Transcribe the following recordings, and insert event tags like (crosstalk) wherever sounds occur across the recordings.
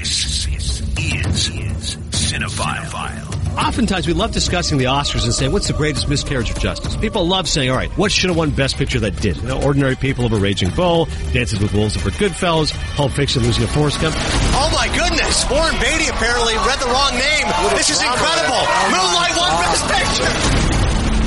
This is Cinephile. Oftentimes, we love discussing the Oscars and saying, what's the greatest miscarriage of justice? People love saying, all right, what should have won Best Picture that did? You know, Ordinary People of a Raging Bull, Dances with Wolves over Goodfellas, Pulp Fiction losing a Forrest Gump. Oh my goodness! Warren Beatty apparently read the wrong name. This is incredible. Moonlight won Best Picture.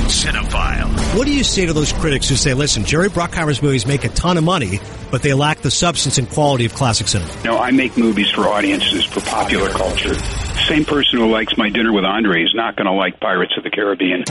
Cinephile. What do you say to those critics who say, listen, Jerry Bruckheimer's movies make a ton of money, but they lack the substance and quality of classic cinema? No, I make movies for audiences, for popular culture. Same person who likes My Dinner with Andre is not going to like Pirates of the Caribbean.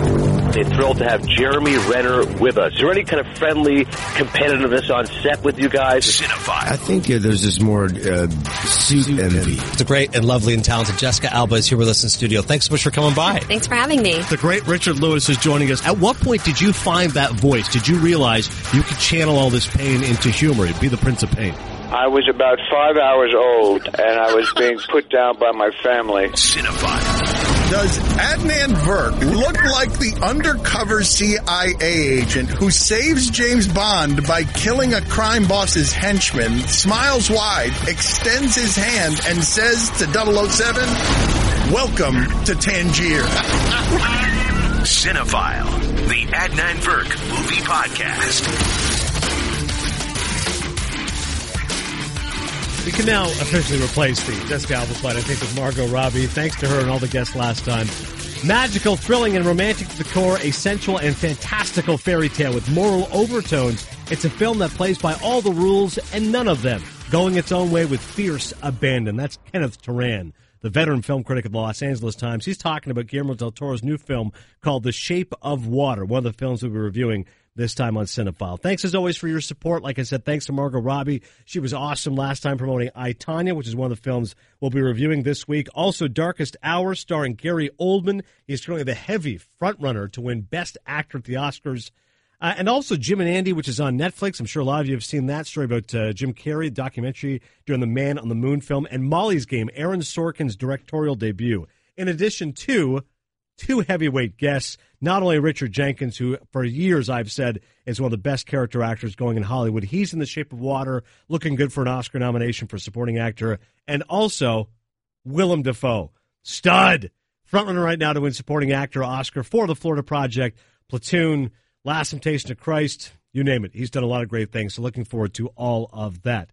They're thrilled to have Jeremy Renner with us. Is there any kind of friendly competitiveness on set with you guys? Cinephile. I think uh, there's this more uh, suit envy. The great and lovely and talented Jessica Alba is here with us in studio. Thanks so much for coming by. Thanks for having me. The great Richard Lewis is joining us. At what point did you find that voice? Did you realize you could channel all this pain into humor? Be the Prince of Pain. I was about five hours old, and I was being put down by my family. Cinephile. Does Adnan Virk look like the undercover CIA agent who saves James Bond by killing a crime boss's henchman, smiles wide, extends his hand, and says to 007, Welcome to Tangier? (laughs) Cinephile. The Adnan Virk Movie Podcast. We can now officially replace the Jessica Alba I think, with Margot Robbie. Thanks to her and all the guests last time. Magical, thrilling, and romantic to the core, a sensual and fantastical fairy tale with moral overtones. It's a film that plays by all the rules and none of them, going its own way with fierce abandon. That's Kenneth Turan, the veteran film critic of the Los Angeles Times. He's talking about Guillermo del Toro's new film called The Shape of Water, one of the films we'll be reviewing this time on Cinephile. Thanks as always for your support. Like I said, thanks to Margot Robbie. She was awesome last time promoting I, Tonya, which is one of the films we'll be reviewing this week. Also, Darkest Hour, starring Gary Oldman. He's currently the heavy frontrunner to win Best Actor at the Oscars. Uh, and also Jim and Andy, which is on Netflix. I'm sure a lot of you have seen that story about uh, Jim Carrey, documentary during the Man on the Moon film, and Molly's Game, Aaron Sorkin's directorial debut. In addition to two heavyweight guests, not only Richard Jenkins, who for years I've said is one of the best character actors going in Hollywood. He's in The Shape of Water, looking good for an Oscar nomination for supporting actor, and also Willem Dafoe, stud, frontrunner right now to win supporting actor Oscar for The Florida Project, Platoon, Last Temptation of Christ, you name it. He's done a lot of great things. So looking forward to all of that.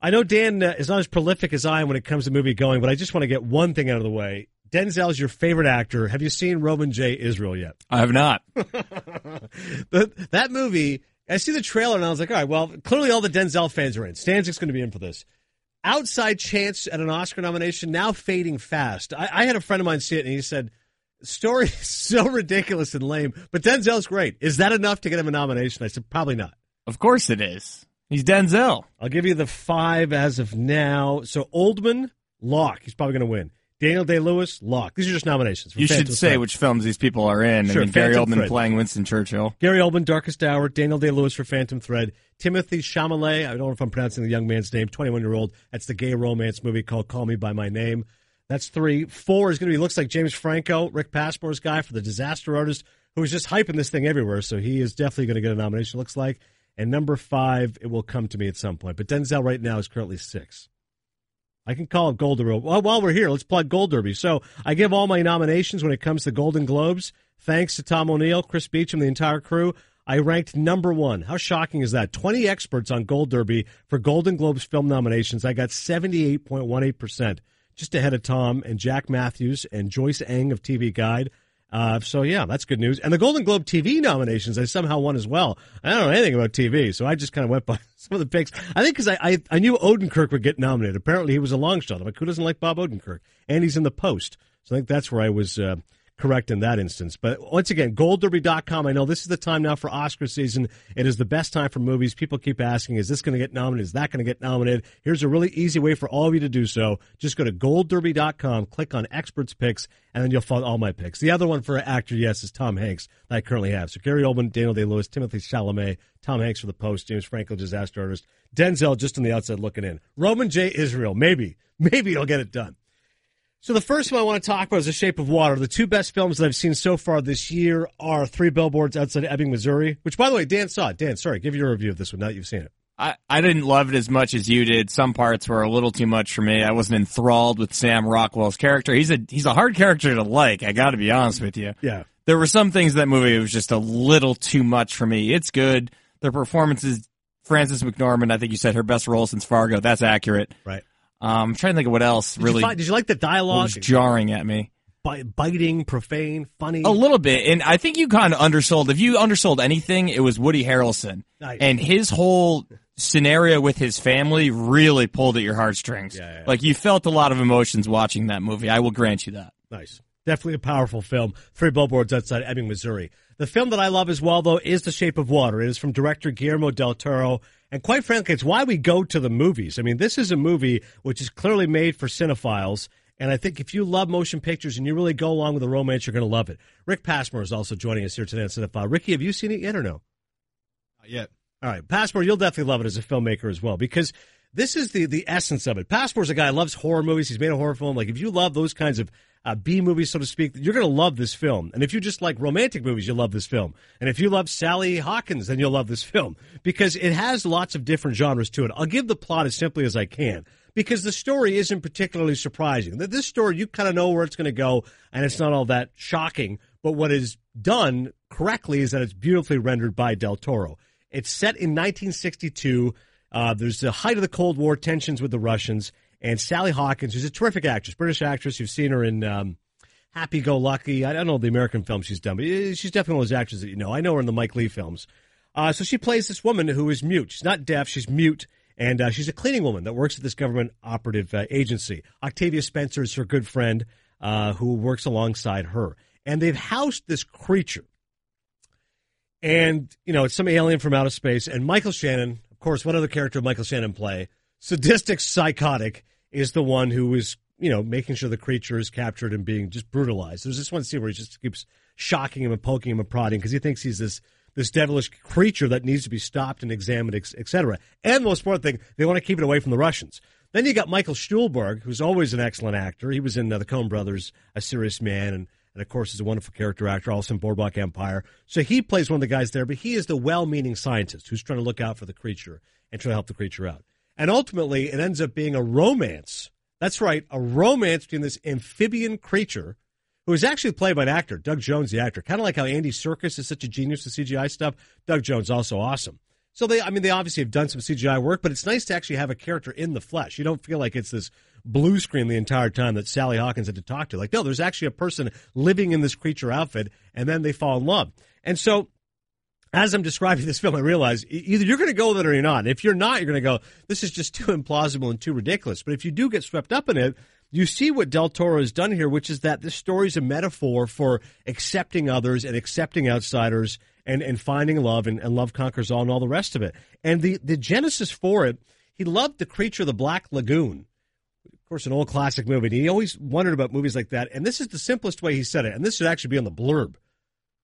I know Dan uh, is not as prolific as I am when it comes to movie going, but I just want to get one thing out of the way. Denzel's your favorite actor. Have you seen Roman J. Israel yet? I have not. (laughs) the, that movie, I see the trailer and I was like, all right, well, clearly all the Denzel fans are in. Stanzik's going to be in for this. Outside chance at an Oscar nomination, now fading fast. I, I had a friend of mine see it and he said, story (laughs) is so ridiculous and lame, but Denzel's great. Is that enough to get him a nomination? I said, probably not. Of course it is. He's Denzel. I'll give you the five as of now. So Oldman, lock. He's probably going to win. Daniel Day Lewis, lock. These are just nominations. You should say Thread. which films these people are in. Sure, I mean, Gary Oldman Thread. playing Winston Churchill. Gary Oldman, Darkest Hour, Daniel Day Lewis for Phantom Thread, Timothy Chalamet. I don't know if I'm pronouncing the young man's name. 21 year old. That's the gay romance movie called Call Me by My Name. That's three. Four is going to be looks like James Franco, Rick Passmore's guy for the Disaster Artist, who is just hyping this thing everywhere. So he is definitely going to get a nomination. Looks like. And number five, it will come to me at some point. But Denzel right now is currently six. I can call it Gold Derby. Well, while we're here, let's plug Gold Derby. So I give all my nominations when it comes to Golden Globes. Thanks to Tom O'Neill, Chris Beachum, the entire crew. I ranked number one. How shocking is that? 20 experts on Gold Derby for Golden Globes film nominations. I got 78.18%, just ahead of Tom and Jack Matthews and Joyce Eng of TV Guide. Uh, so yeah, that's good news. And the Golden Globe TV nominations, I somehow won as well. I don't know anything about TV, so I just kind of went by (laughs) some of the picks. I think because I, I I knew Odenkirk would get nominated. Apparently, he was a long shot. I'm like, who doesn't like Bob Odenkirk? And he's in the Post, so I think that's where I was uh, correct in that instance. But once again, GoldDerby.com. I know this is the time now for Oscar season. It is the best time for movies. People keep asking, is this going to get nominated? Is that going to get nominated? Here's a really easy way for all of you to do so. Just go to GoldDerby.com, click on Experts Picks, and then you'll find all my picks. The other one for actor, yes, is Tom Hanks that I currently have. So Gary Oldman, Daniel Day-Lewis, Timothy Chalamet, Tom Hanks for The Post, James Franco, Disaster Artist, Denzel just on the outside looking in. Roman J. Israel, maybe, maybe he'll get it done. So the first one I want to talk about is The Shape of Water. The two best films that I've seen so far this year are Three Billboards Outside Ebbing, Missouri, which, by the way, Dan saw it. Dan, sorry, give your review of this one now that you've seen it. I, I didn't love it as much as you did. Some parts were a little too much for me. I wasn't enthralled with Sam Rockwell's character. He's a he's a hard character to like. I got to be honest with you. Yeah. There were some things in that movie was just a little too much for me. It's good. The performances, Frances McDormand, I think you said her best role since Fargo. That's accurate. Right. Um, I'm trying to think of what else Did really you, find, did you like the dialogue? was jarring at me. Bi- biting, profane, funny. A little bit, and I think you kind of undersold. If you undersold anything, it was Woody Harrelson, Nice. and his whole scenario with his family really pulled at your heartstrings. Yeah, yeah. Like you felt a lot of emotions watching that movie. I will grant you that. Nice. Definitely a powerful film. Three billboards outside Ebbing, Missouri. The film that I love as well, though, is The Shape of Water. It is from director Guillermo del Toro. And quite frankly, it's why we go to the movies. I mean, this is a movie which is clearly made for cinephiles. And I think if you love motion pictures and you really go along with the romance, you're going to love it. Rick Passmore is also joining us here today on Cinephile. Ricky, have you seen it yet or no? Not yet. All right, Passmore, you'll definitely love it as a filmmaker as well because this is the the essence of it. Passmore's a guy loves horror movies. He's made a horror film. Like if you love those kinds of uh, B movies, so to speak, you're going to love this film. And if you just like romantic movies, you'll love this film. And if you love Sally Hawkins, then you'll love this film because it has lots of different genres to it. I'll give the plot as simply as I can because the story isn't particularly surprising. This story, you kind of know where it's going to go, and it's not all that shocking. But what is done correctly is that it's beautifully rendered by Del Toro. It's set in 1962. Uh, there's the height of the Cold War, tensions with the Russians, and Sally Hawkins, who's a terrific actress, British actress. You've seen her in um, Happy Go Lucky. I don't know the American films she's done, but uh, she's definitely one of those actors that you know. I know her in the Mike Lee films. Uh, so she plays this woman who is mute. She's not deaf. She's mute. And uh, she's a cleaning woman that works at this government operative uh, agency. Octavia Spencer is her good friend uh, who works alongside her. And they've housed this creature. And, you know, it's some alien from outer space. And Michael Shannon, course, what other character Michael Shannon play? Sadistic, psychotic, is the one who is, you know, making sure the creature is captured and being just brutalized. There's this one scene where he just keeps shocking him and poking him and prodding because he thinks he's this this devilish creature that needs to be stopped and examined, etc. And the most important thing, they want to keep it away from the Russians. Then you got Michael Stuhlbarg, who's always an excellent actor. He was in uh, the Coen Brothers, A Serious Man, and, and of course is a wonderful character actor, also in Boardwalk Empire. So he plays one of the guys there, but he is the well-meaning scientist who's trying to look out for the creature and try to help the creature out. And ultimately, it ends up being a romance. That's right, a romance between this amphibian creature who is actually played by an actor, Doug Jones, the actor. Kind of like how Andy Serkis is such a genius with CGI stuff. Doug Jones is also awesome. So they, I mean, they obviously have done some CGI work, but it's nice to actually have a character in the flesh. You don't feel like it's this blue screen the entire time that Sally Hawkins had to talk to. Like, no, there's actually a person living in this creature outfit, and then they fall in love. And so, as I'm describing this film, I realize either you're going to go with it or you're not. If you're not, you're going to go, this is just too implausible and too ridiculous. But if you do get swept up in it, you see what Del Toro has done here, which is that this story is a metaphor for accepting others and accepting outsiders and, and finding love and, and love conquers all and all the rest of it. And the, the genesis for it, he loved the creature the Black Lagoon. Of course, an old classic movie. And he always wondered about movies like that. And this is the simplest way he said it. And this should actually be on the blurb.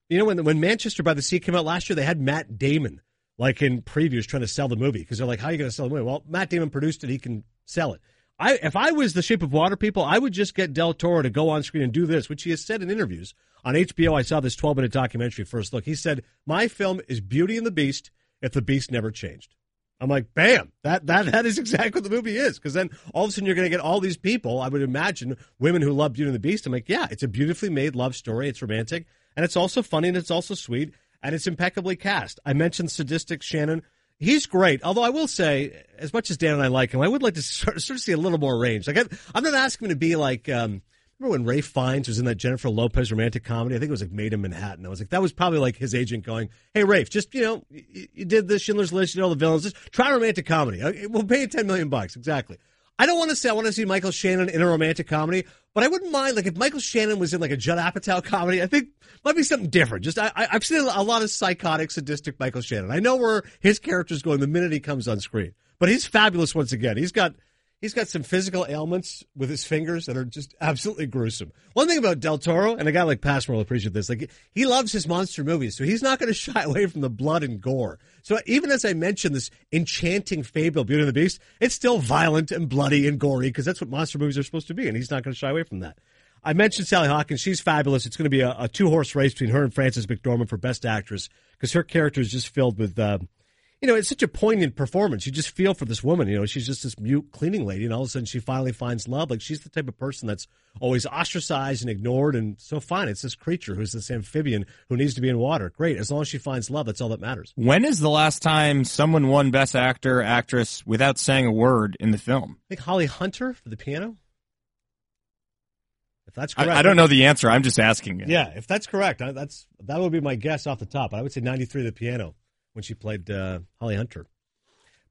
You know, when when Manchester by the Sea came out last year, they had Matt Damon like in previews trying to sell the movie because they're like, "How are you going to sell the movie?" Well, Matt Damon produced it; he can sell it. I if I was the Shape of Water people, I would just get Del Toro to go on screen and do this, which he has said in interviews on HBO. I saw this 12 minute documentary first look. He said, "My film is Beauty and the Beast if the Beast never changed." I'm like, bam, that that that is exactly what the movie is. Because then all of a sudden you're going to get all these people. I would imagine women who love Beauty and the Beast. I'm like, yeah, it's a beautifully made love story. It's romantic and it's also funny and it's also sweet and it's impeccably cast. I mentioned sadistic Shannon. He's great. Although I will say, as much as Dan and I like him, I would like to (laughs) sort of, see a little more range. Like I, I'm not asking him to be like. Um, Remember when Ralph Fiennes was in that Jennifer Lopez romantic comedy? I think it was like Maid in Manhattan. I was like, that was probably like his agent going, "Hey, Rafe, just you know, you, you did the Schindler's List, you know the villains. Just try romantic comedy. Uh, We'll pay you ten million bucks, exactly." I don't want to say I want to see Michael Shannon in a romantic comedy, but I wouldn't mind like if Michael Shannon was in like a Judd Apatow comedy. I think might be something different. Just I, I, I've seen a lot of psychotic, sadistic Michael Shannon. I know where his character's going the minute he comes on screen, but he's fabulous once again. He's got he's got some physical ailments with his fingers that are just absolutely gruesome. One thing about Del Toro, and a guy like Passmore will appreciate this, like he loves his monster movies, so he's not going (laughs) to shy away from the blood and gore. So even as I mentioned this enchanting fable, Beauty and the Beast, it's still violent and bloody and gory because that's what monster movies are supposed to be, and he's not going to shy away from that. I mentioned Sally Hawkins. She's fabulous. It's going to be a, a two horse race between her and Frances McDormand for Best Actress because her character is just filled with. Uh, you know, it's such a poignant performance. You just feel for this woman. You know, she's just this mute cleaning lady, and all of a sudden she finally finds love. Like she's the type of person that's always ostracized and ignored, and so fine. It's this creature who's this amphibian who needs to be in water. Great, as long as she finds love, that's all that matters. When is the last time someone won Best Actor, Actress without saying a word in the film? I think Holly Hunter for the piano. If that's correct, I, I don't know the answer. I'm just asking. You. Yeah, if that's correct, that's that would be my guess off the top. I would say '93 the piano when she played uh, Holly Hunter.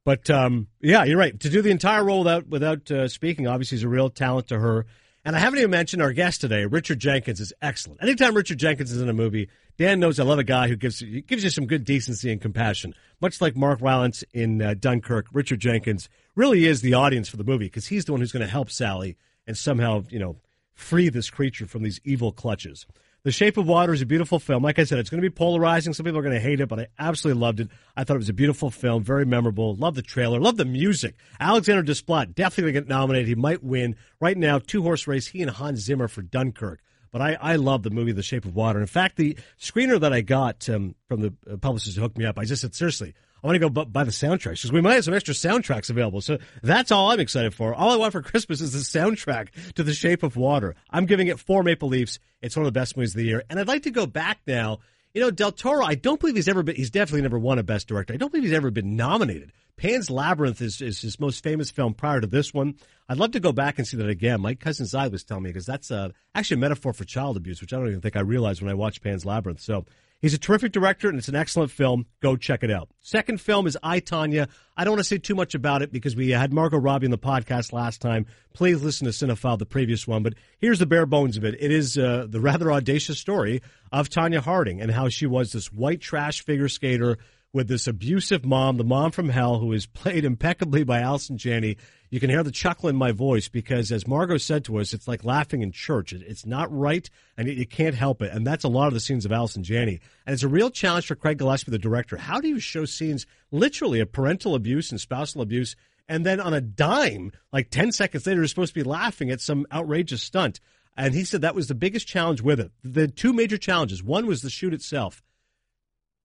But um, yeah, you're right. To do the entire role without without uh, speaking, obviously, is a real talent to her. And I haven't even mentioned our guest today, Richard Jenkins, is excellent. Anytime Richard Jenkins is in a movie, Dan knows I love a guy who gives gives you some good decency and compassion. Much like Mark Rylance in uh, Dunkirk, Richard Jenkins really is the audience for the movie because he's the one who's going to help Sally and somehow you know free this creature from these evil clutches. The Shape of Water is a beautiful film. Like I said, it's going to be polarizing. Some people are going to hate it, but I absolutely loved it. I thought it was a beautiful film, very memorable. Love the trailer, love the music. Alexander Desplat definitely going to get nominated. He might win. Right now, two horse race, he and Hans Zimmer for Dunkirk. But I, I love the movie The Shape of Water. In fact, the screener that I got um, from the publishers who hooked me up, I just said, seriously, I want to go buy the soundtracks because we might have some extra soundtracks available. So that's all I'm excited for. All I want for (laughs) Christmas is the soundtrack to The Shape of Water. I'm giving it four Maple Leafs. It's one of the best movies of the year. And I'd like to go back now. You know, Del Toro, I don't believe he's ever been, he's definitely never won a Best Director. I don't believe he's ever been nominated. Pan's Labyrinth is, is his most famous film prior to this one. I'd love to go back and see that again. My cousin Zai was telling me because that's uh, actually a metaphor for child abuse, which I don't even think I realized when I watched Pan's Labyrinth. So He's a terrific director, and it's an excellent film. Go check it out. Second film is I, Tonya. I don't want to say too much about it because we had Margot Robbie in the podcast last time. Please listen to Cinephile, the previous one. But here's the bare bones of it. It is uh, the rather audacious story of Tonya Harding and how she was this white trash figure skater with this abusive mom, the mom from hell, who is played impeccably by Allison Janney. You can hear the chuckle in my voice because, as Margot said to us, it's like laughing in church. It's not right, and you can't help it. And that's a lot of the scenes of Allison Janney. And it's a real challenge for Craig Gillespie, the director. How do you show scenes literally of parental abuse and spousal abuse, and then on a dime, like 10 seconds later, you're supposed to be laughing at some outrageous stunt? And he said that was the biggest challenge with it. The two major challenges one was the shoot itself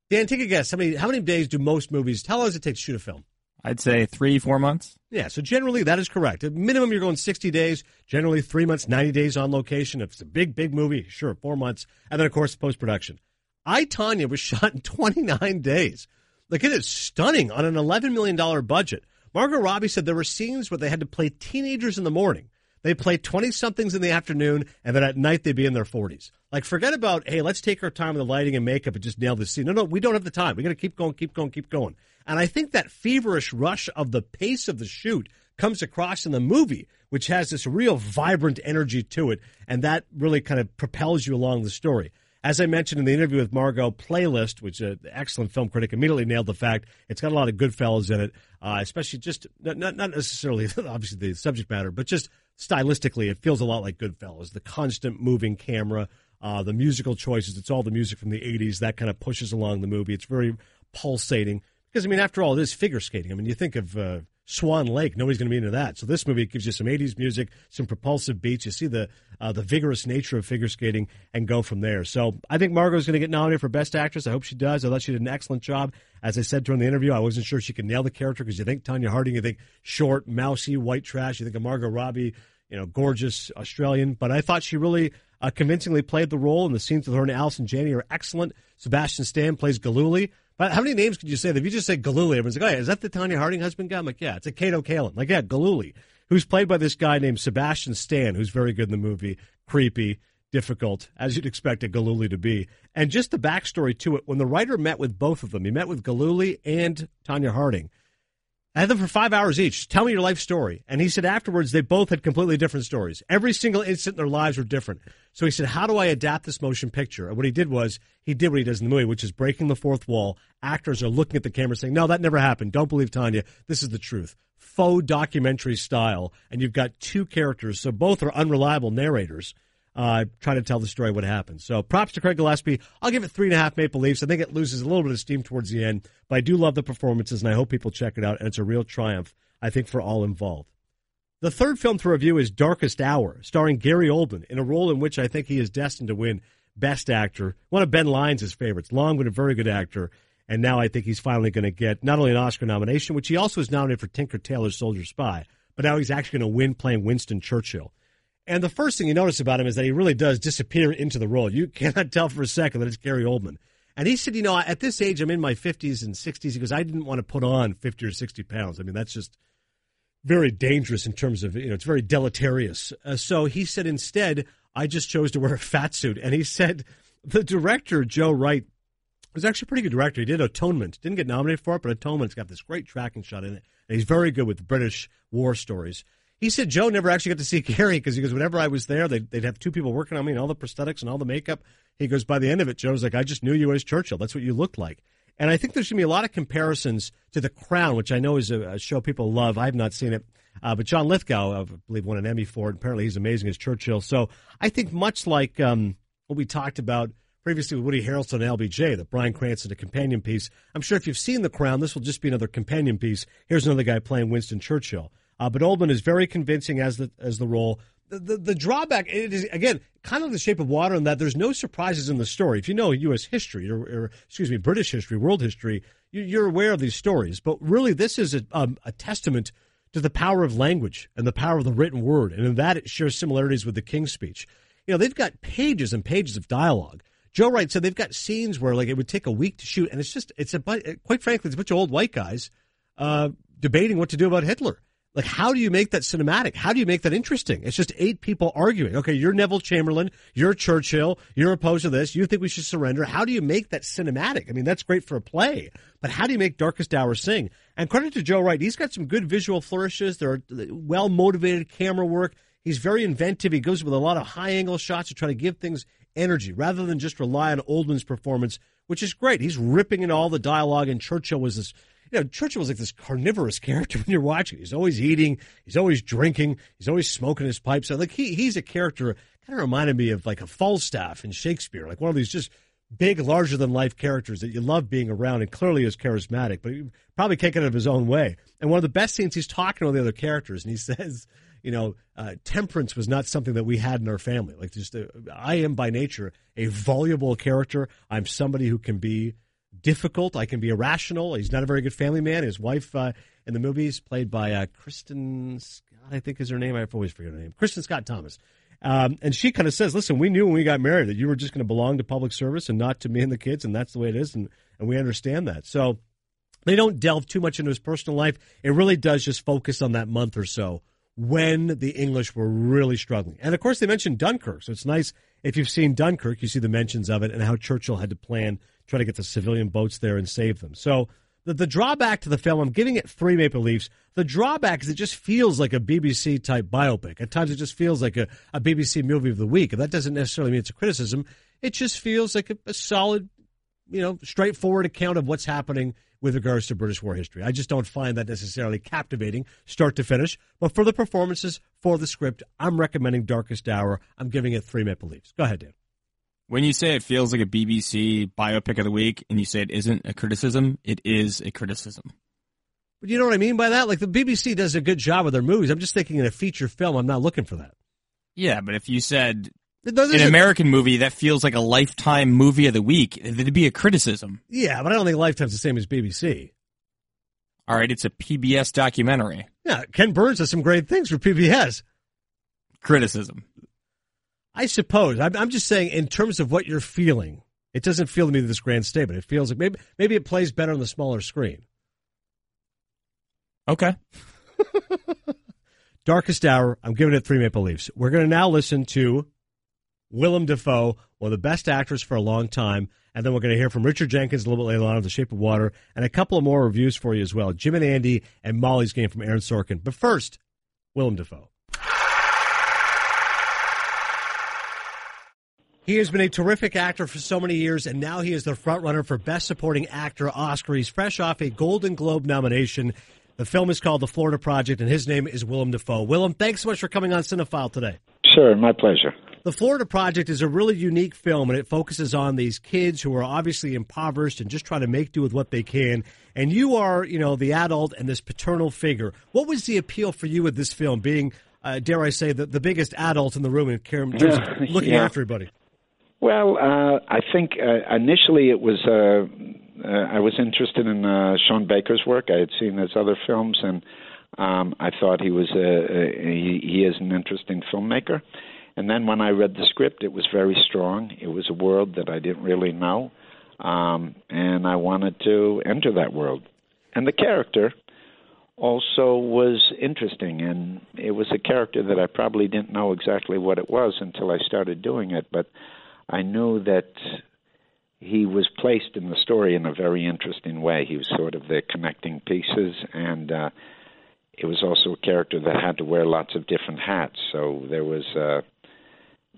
Dan, take a guess. How many how many days do most movies? How long does it take to shoot a film? I'd say three, four months. Yeah, so generally that is correct. At minimum, you're going 60 days. Generally, three months, 90 days on location. If it's a big, big movie, sure, four months, and then of course post production. I Tonya was (laughs) shot in 29 days. Like it is stunning on an 11 million dollar budget. Margot Robbie said there were scenes where they had to play teenagers in the morning. They play 20 somethings in the afternoon, and then at night they'd be in their 40s. Like, forget about, hey, let's take our time with the lighting and makeup and just nail the scene. No, no, we don't have the time. We got to keep going, keep going, keep going. And I think that feverish rush of the pace of the shoot comes across in the movie, which has this real vibrant energy to it, and that really kind of propels you along the story. As I mentioned in the interview with Margot, Playlist, which is an excellent film critic, immediately nailed the fact it's got a lot of good fellas in it, uh, especially just not, not necessarily (laughs) obviously the subject matter, but just stylistically, it feels a lot like Goodfellas. The constant moving camera, uh, the musical choices, it's all the music from the 80s that kind of pushes along the movie. It's very pulsating because, I mean, after all, it is figure skating. I mean, you think of. Uh, Swan Lake. Nobody's going to be into that. So this movie gives you some 80s music, some propulsive beats. You see the uh, the vigorous nature of figure skating and go from there. So I think Margot's going to get nominated for Best Actress. I hope she does. I thought she did an excellent job. As I said during the interview, I wasn't sure she could nail the character because you think Tonya Harding, you think short, mousy, white trash. You think of Margot Robbie, you know, gorgeous Australian. But I thought she really uh, convincingly played the role, and the scenes with her and Allison Janney are excellent. Sebastian Stan plays Gillooly. But how many names could you say? That if you just say Gillooly, everyone's like, oh, yeah, is that the Tonya Harding husband guy? I'm like, yeah, it's a Kato Kaelin. Like, yeah, Gillooly, who's played by this guy named Sebastian Stan, who's very good in the movie, creepy, difficult, as you'd expect a Gillooly to be. And just the backstory to it, when the writer met with both of them, he met with Gillooly and Tonya Harding. I had them for five hours each. Tell me your life story. And he said afterwards they both had completely different stories. Every single instant in their lives were different. So he said, How do I adapt this motion picture? And what he did was he did what he does in the movie, which is breaking the fourth wall. Actors are looking at the camera saying, No, that never happened. Don't believe Tonya. This is the truth. Faux documentary style. And you've got two characters. So both are unreliable narrators uh, trying to tell the story what happened. So props to Craig Gillespie. I'll give it three and a half Maple Leafs. I think it loses a little bit of steam towards the end, but I do love the performances, and I hope people check it out. And it's a real triumph, I think, for all involved. The third film to review is Darkest Hour, starring Gary Oldman in a role in which I think he is destined to win Best Actor. One of Ben Lyons' favorites. Long been a very good actor. And now I think he's finally going to get not only an Oscar nomination, which he also was nominated for Tinker Tailor's Soldier Spy, but now he's actually going to win playing Winston Churchill. And the first thing you notice about him is that he really does disappear into the role. You (laughs) cannot tell for a second that it's Gary Oldman. And he said, you know, at this age, I'm in my 50s and 60s. He goes, I didn't want to put on 50 or 60 pounds. I mean, that's just very dangerous in terms of, you know, it's very deleterious. Uh, so he said, instead, I just chose to wear a fat suit. And he said, (laughs) the director, Joe Wright, was actually a pretty good director. He did Atonement. Didn't get nominated for it, but Atonement's got this great tracking shot in it. And he's very good with British war stories. He said Joe never actually got to see Gary because he goes, whenever I was there, they'd, they'd have two people working on me and all the prosthetics and all the makeup. He goes, by the end of it, Joe's like, I just knew you as Churchill. That's what you looked like. And I think there's going to be a lot of comparisons to The Crown, which I know is a, a show people love. I've not seen it. Uh, but John Lithgow, I believe, won an Emmy for it. Apparently, he's amazing as Churchill. So I think much like um, what we talked about previously with Woody Harrelson and LBJ, the Bryan Cranston, a companion piece. I'm sure if you've seen The Crown, this will just be another companion piece. Here's another guy playing Winston Churchill. Uh, but Oldman is very convincing as the as the role. The, the, the drawback it is again kind of the shape of water in that there's no surprises in the story. If you know U.S. history or, or excuse me British history, world history, you, are aware of these stories. But really, this is a, um, a testament to the power of language and the power of the written word, and in that it shares similarities with the King's Speech. You know, they've got pages and pages of dialogue. Joe Wright said they've got scenes where like it would take a week to shoot, and it's just it's a quite frankly it's a bunch of old white guys uh, debating what to do about Hitler. Like, how do you make that cinematic? How do you make that interesting? It's just eight people arguing. Okay, you're Neville Chamberlain, you're Churchill, you're opposed to this, you think we should surrender. How do you make that cinematic? I mean, that's great for a play, but how do you make Darkest Hour sing? And credit to Joe Wright, he's got some good visual flourishes. There are uh, well motivated camera work. He's very inventive. He goes with a lot of high angle shots to try to give things energy rather than just rely on Oldman's performance, which is great. He's ripping in all the dialogue, and Churchill was this you know, Churchill was like this carnivorous (laughs) character when you're watching. He's always eating, he's always drinking, he's always smoking his pipe. So like he he's a character kind of reminded me of like a Falstaff in Shakespeare, like one of these just big, larger than life characters that you love being around and clearly is charismatic, but he probably can't get out of his own way. And one of the best scenes, he's talking to all the other characters and he (laughs) says, you know, uh, temperance was not something that we had in our family. Like just, uh, I am by nature a voluble character. I'm somebody who can be difficult. I can be irrational. He's not a very good family man. His wife uh, in the movies, played by uh, Kristin Scott, I think is her name. I always forget her name. Kristin Scott Thomas. Um, and she kind of says, "Listen, we knew when we got married that you were just going to belong to public service and not to me and the kids, and that's the way it is, and and we understand that." So they don't delve too much into his personal life. It really does just focus on that month or so when the English were really struggling. And of course, they mentioned Dunkirk, so it's nice if you've seen Dunkirk, you see the mentions of it and how Churchill had to plan try to get the civilian boats there and save them. So the, the drawback to the film, I'm giving it three Maple Leafs. The drawback is it just feels like a BBC type biopic. At times, it just feels like a, a BBC movie of the week. And that doesn't necessarily mean it's a criticism. It just feels like a, a solid, you know, straightforward account of what's happening with regards to British war history. I just don't find that necessarily captivating, start to finish. But for the performances, for the script, I'm recommending Darkest Hour. I'm giving it three Maple Leafs. Go ahead, Dan. When you say it feels like a BBC biopic of the week and you say it isn't a criticism, it is a criticism. But you know what I mean by that? Like the BBC does a good job with their movies. I'm just thinking in a feature film, I'm not looking for that. Yeah, but if you said an American movie that feels like a lifetime movie of the week, it'd be a criticism. Yeah, but I don't think Lifetime's the same as BBC. All right, it's a PBS documentary. Yeah, Ken Burns does some great things for PBS. Criticism. I suppose. I'm, I'm just saying, in terms of what you're feeling, it doesn't feel to me this grand statement. It feels like maybe maybe it plays better on the smaller screen. Okay. (laughs) Darkest Hour. I'm giving it three Maple Leafs. We're going to now listen to Willem Dafoe, one of the best actors for a long time. And then we're going to hear from Richard Jenkins a little bit later on of The Shape of Water and a couple of more reviews for you as well. Jim and Andy and Molly's game from Aaron Sorkin. But first, Willem Dafoe. He has been a terrific actor for so many years, and now he is the frontrunner for Best Supporting Actor Oscar. He's fresh off a Golden Globe nomination. The film is called The Florida Project, and his name is Willem Dafoe. Willem, thanks so much for coming on Cinephile today. Sure, my pleasure. The Florida Project is a really unique film, and it focuses on these kids who are obviously impoverished and just trying to make do with what they can. And you are, you know, the adult and this paternal figure. What was the appeal for you with this film, being, uh, dare I say, the, the biggest adult in the room in terms of looking yeah. after everybody? Well, uh, I think uh, initially it was uh, uh, I was interested in uh, Sean Baker's work. I had seen his other films, and um, I thought he was a, a he, he is an interesting filmmaker. And then when I read the script, it was very strong. It was a world that I didn't really know, um, and I wanted to enter that world. And the character also was interesting, and it was a character that I probably didn't know exactly what it was until I started doing it. But I know that he was placed in the story in a very interesting way. He was sort of the connecting pieces, and uh, it was also a character that had to wear lots of different hats. So there was uh,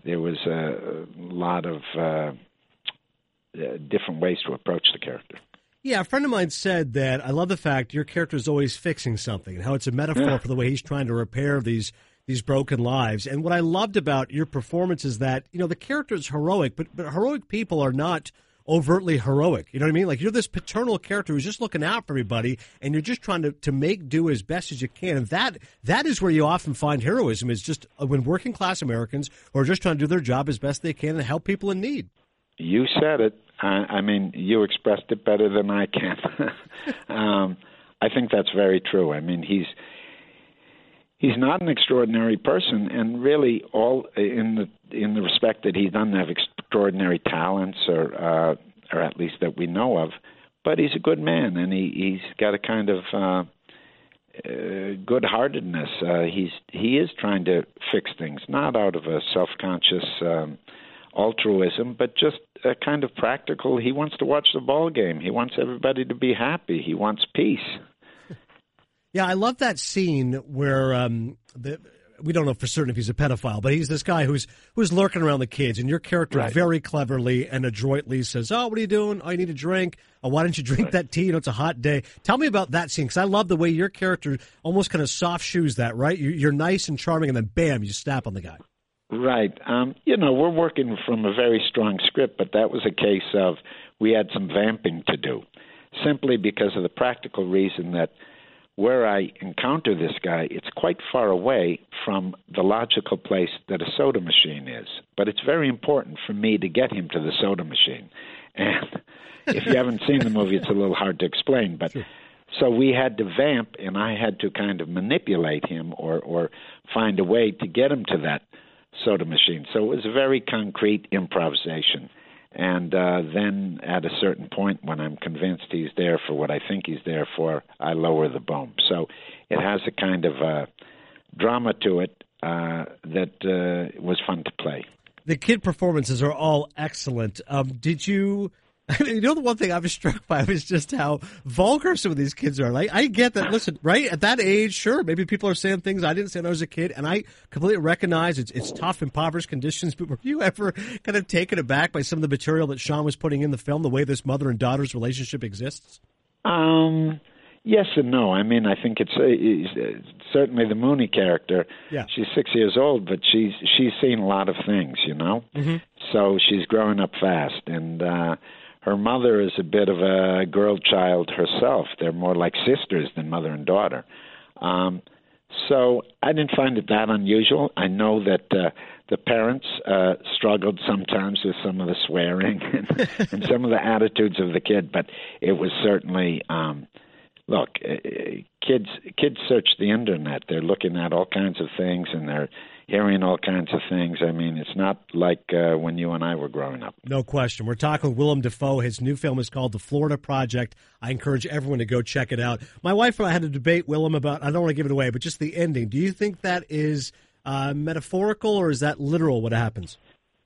there was a lot of uh, uh, different ways to approach the character. Yeah, a friend of mine said that I love the fact your character is always fixing something and how it's a metaphor Yeah. for the way he's trying to repair these these broken lives. And what I loved about your performance is that you know the character is heroic, but but heroic people are not overtly heroic. You know what I mean? Like you're this paternal character who's just looking out for everybody, and you're just trying to, to make do as best as you can. And that that is where you often find heroism is just uh, when working class Americans who are just trying to do their job as best they can and help people in need. You said it. I, I mean, you expressed it better than I can. (laughs) um, I think that's very true. I mean, he's he's not an extraordinary person, and really, all in the in the respect that he doesn't have extraordinary talents, or uh, or at least that we know of. But he's a good man, and he he's got a kind of uh, uh, good-heartedness. Uh, he's he is trying to fix things, not out of a self-conscious um, altruism, but just a kind of practical. He wants to watch the ball game. He wants everybody to be happy. He wants peace. Yeah, I love that scene where um, the, we don't know for certain if he's a pedophile, but he's this guy who's who's lurking around the kids, and your character Right. very cleverly and adroitly says, "Oh, what are you doing? Oh, you need a drink. Oh, why don't you drink that tea? You know, it's a hot day." Tell me about that scene because I love the way your character almost kind of soft shoes that. Right, you, you're nice and charming, and then bam, you snap on the guy. Right. Um, you know, we're working from a very strong script, but that was a case of we had some vamping to do, simply because of the practical reason that where I encounter this guy, it's quite far away from the logical place that a soda machine is. But it's very important for me to get him to the soda machine. And (laughs) if you haven't seen the movie, it's a little hard to explain. But so we had to vamp, and I had to kind of manipulate him or or find a way to get him to that soda machine. So it was a very concrete improvisation. And uh, then at a certain point, when I'm convinced he's there for what I think he's there for, I lower the boom. So it has a kind of uh, drama to it uh, that uh, was fun to play. The kid performances are all excellent. Um, did you? (laughs) You know, the one thing I was struck by was just how vulgar some of these kids are. Like, I get that. Listen, right at that age, sure, maybe people are saying things I didn't say when I was a kid, and I completely recognize it's it's tough, impoverished conditions. But were you ever kind of taken aback by some of the material that Sean was putting in the film, the way this mother and daughter's relationship exists? Um, yes and no. I mean, I think it's, uh, it's uh, certainly the Moonee character. Yeah. she's six years old, but she's she's seen a lot of things, you know. Mm-hmm. So she's growing up fast, and uh, her mother is a bit of a girl child herself. They're more like sisters than mother and daughter. Um, so I didn't find it that unusual. I know that uh, the parents uh, struggled sometimes with some of the swearing (laughs) and, and some of the attitudes of the kid, but it was certainly. Um, look, uh, kids kids search the internet. They're looking at all kinds of things and they're hearing all kinds of things. I mean, it's not like uh, when you and I were growing up. No question. We're talking with Willem Dafoe. His new film is called The Florida Project. I encourage everyone to go check it out. My wife and I had a debate, Willem, about, I don't want to give it away, but just the ending. Do you think that is uh, metaphorical or is that literal what happens?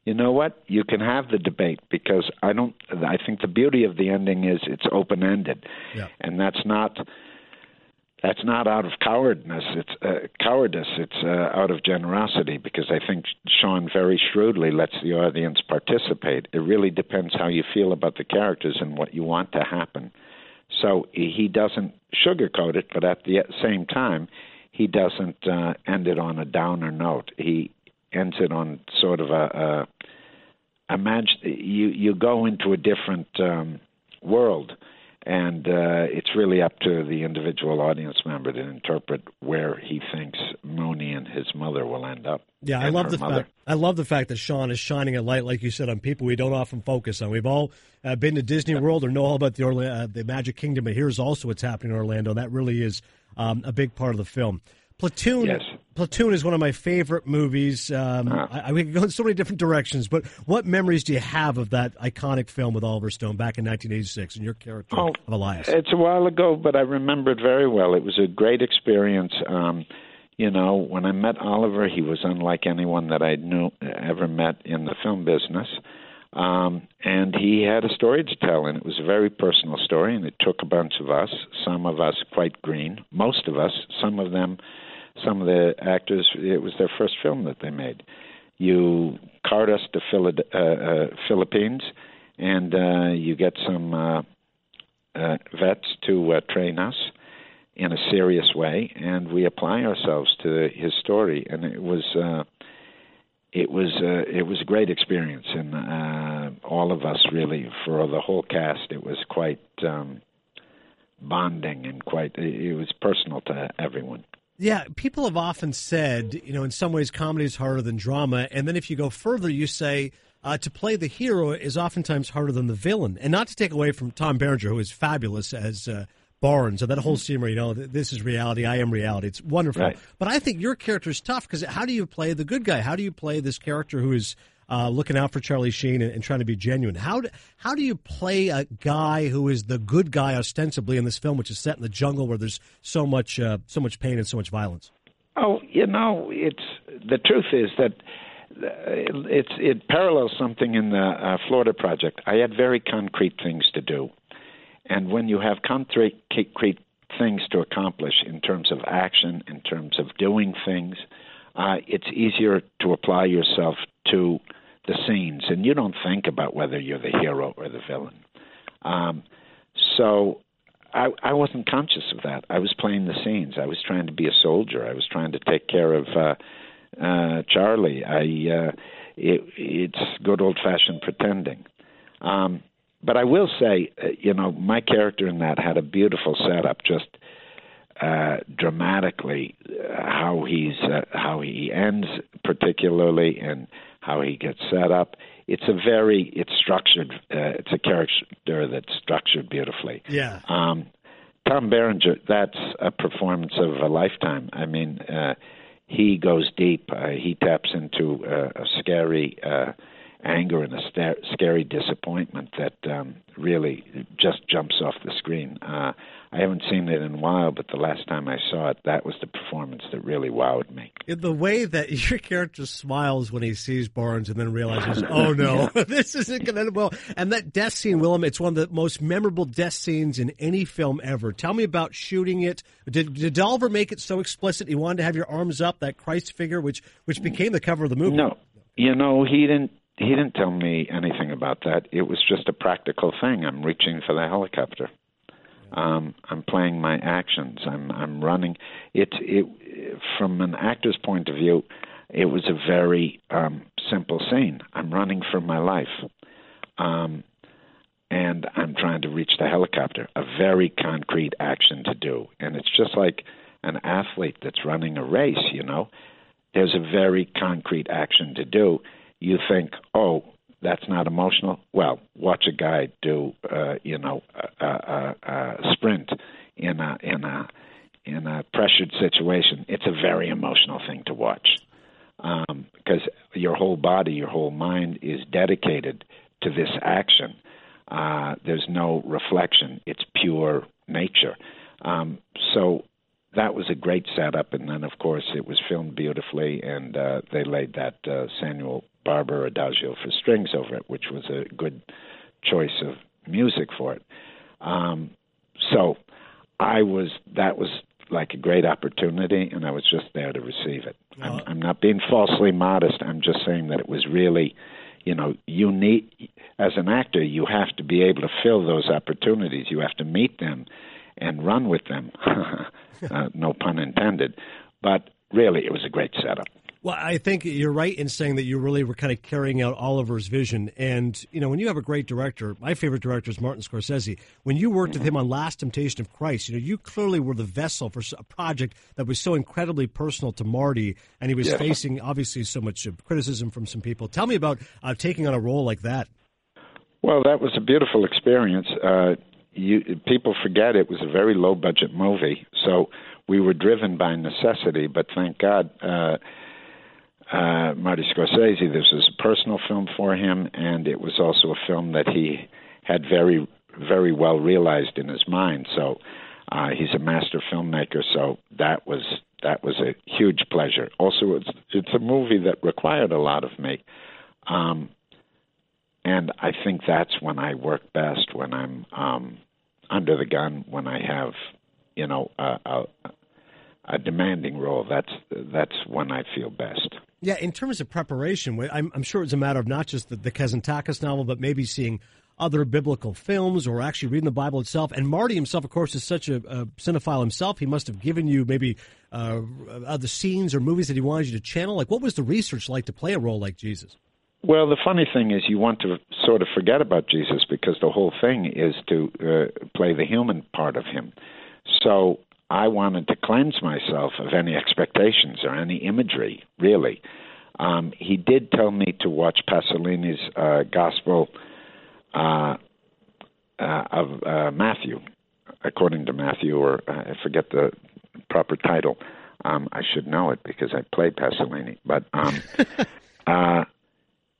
You know what? You can have the debate because I don't. I think the beauty of the ending is it's open ended, Yeah. and that's not. That's not out of cowardness. It's uh, cowardice. It's uh, out of generosity because I think Sean very shrewdly lets the audience participate. It really depends how you feel about the characters and what you want to happen. So he doesn't sugarcoat it, but at the same time, he doesn't uh, end it on a downer note. He ends it on sort of a, a imagine you you go into a different um, world, and uh, it's really up to the individual audience member to interpret where he thinks Moonee and his mother will end up. Yeah, I love the mother. fact. I love the fact that Sean is shining a light, like you said, on people we don't often focus on. We've all uh, been to Disney World or know all about the Orla- uh, the Magic Kingdom, but here's also what's happening in Orlando. That really is um, a big part of the film. Platoon. Yes. Platoon is one of my favorite movies. Um, Ah. I, I we could go in so many different directions, but what memories do you have of that iconic film with Oliver Stone back in 1986 and your character Oh, of Elias? It's a while ago, but I remember it very well. It was a great experience. Um, you know, when I met Oliver, he was unlike anyone that I knew ever met in the film business. Um, and he had a story to tell, and it was a very personal story, and it took a bunch of us, some of us quite green, most of us, some of them, some of the actors, it was their first film that they made. You cart us to Philid- uh, uh, Philippines, and uh, you get some uh, uh, vets to uh, train us in a serious way, and we apply ourselves to his story, and it was. Uh, it was uh, it was a great experience, and uh, all of us really, for the whole cast, it was quite um, bonding and quite. It was personal to everyone. Yeah, people have often said, you know, in some ways comedy is harder than drama. And then if you go further, you say uh, to play the hero is oftentimes harder than the villain. And not to take away from Tom Berenger, who is fabulous as uh, Barnes, or that whole scene where, you know, this is reality, I am reality. It's wonderful. Right. But I think your character is tough because how do you play the good guy? How do you play this character who is uh, looking out for Charlie Sheen and, and trying to be genuine? How do, how do you play a guy who is the good guy ostensibly in this film, which is set in the jungle where there's so much uh, so much pain and so much violence? Oh, you know, it's the truth is that uh, it's it parallels something in the uh, Florida project. I had very concrete things to do, and when you have concrete concrete things to accomplish in terms of action, in terms of doing things, uh, it's easier to apply yourself to the scenes, and you don't think about whether you're the hero or the villain. Um, so I, I wasn't conscious of that. I was playing the scenes. I was trying to be a soldier. I was trying to take care of uh, uh, Charlie. I uh, it, it's good old fashioned pretending. Um, but I will say, uh, you know, my character in that had a beautiful setup. Just uh, dramatically, uh, how he's uh, how he ends, particularly, and how he gets set up. It's a very it's structured. Uh, it's a character that's structured beautifully. Yeah. Um, Tom Berenger, that's a performance of a lifetime. I mean, uh, he goes deep. Uh, he taps into uh, a scary uh, anger and a sta- scary disappointment that um, really just jumps off the screen. Uh, I haven't seen it in a while, but the last time I saw it, that was the performance that really wowed me. In the way that (laughs) your character smiles when he sees Barnes and then realizes, (laughs) oh no, (laughs) this isn't going to end well. And that death scene, Willem, it's one of the most memorable death scenes in any film ever. Tell me about shooting it. Did, did Oliver make it so explicit he wanted to have your arms up, that Christ figure, which which became the cover of the movie? No, you know he didn't. He didn't tell me anything about that. It was just a practical thing. I'm reaching for the helicopter. Um, I'm playing my actions. I'm I'm running. It it from an actor's point of view, it was a very um, simple scene. I'm running for my life, um, and I'm trying to reach the helicopter. A very concrete action to do, and it's just like an athlete that's running a race. You know, there's a very concrete action to do. You think, oh, that's not emotional. Well, watch a guy do, uh, you know, a, a, a sprint in a in a in a pressured situation. It's a very emotional thing to watch um, because your whole body, your whole mind is dedicated to this action. Uh, there's no reflection; it's pure nature. Um, so that was a great setup, and then of course it was filmed beautifully, and uh, they laid that uh, Samuel Barber Adagio for strings over it, which was a good choice of music for it. Um, so I was that was like a great opportunity, and I was just there to receive it. I'm, I'm not being falsely modest. I'm just saying that it was really, you know, you need as an actor, you have to be able to fill those opportunities. You have to meet them and run with them. (laughs) uh, no pun intended. But really, it was a great setup. Well, I think you're right in saying that you really were kind of carrying out Oliver's vision. And, you know, when you have a great director, my favorite director is Martin Scorsese. When you worked with him on Last Temptation of Christ, you know, you clearly were the vessel for a project that was so incredibly personal to Marty. And he was Yeah. facing, obviously, so much uh, criticism from some people. Tell me about uh, taking on a role like that. Well, that was a beautiful experience. Uh, you, people forget it was a very low budget movie, so we were driven by necessity. But thank God, uh, uh, Marty Scorsese, this was a personal film for him, and it was also a film that he had very, very well realized in his mind. So uh, he's a master filmmaker. So that was that was a huge pleasure. Also, it's it's a movie that required a lot of me. Um, and I think that's when I work best when I'm um, under the gun when I have you know a, a, a demanding role. That's that's when I feel best. Yeah, in terms of preparation, I'm, I'm sure it's a matter of not just the, the Kazantzakis novel, but maybe seeing other biblical films or actually reading the Bible itself. And Marty himself, of course, is such a, a cinephile himself. He must have given you maybe uh, other scenes or movies that he wanted you to channel. Like, what was the research like to play a role like Jesus? Well, the funny thing is, you want to sort of forget about Jesus because the whole thing is to uh, play the human part of him. So I wanted to cleanse myself of any expectations or any imagery, really. Um, he did tell me to watch Pasolini's uh, Gospel uh, uh, of uh, Matthew, according to Matthew, or uh, I forget the proper title. Um, I should know it because I played Pasolini. But um, (laughs) uh,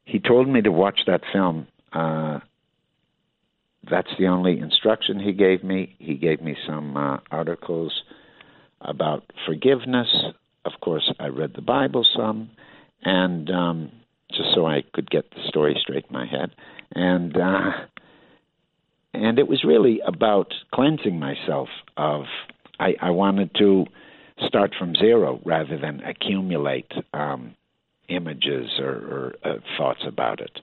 he told me to watch that film. Uh, that's the only instruction he gave me. He gave me some uh, articles about forgiveness. Of course, I read the Bible some, and um, just so I could get the story straight in my head. And uh, and it was really about cleansing myself of. I, I wanted to start from zero rather than accumulate um, images or, or uh, thoughts about it.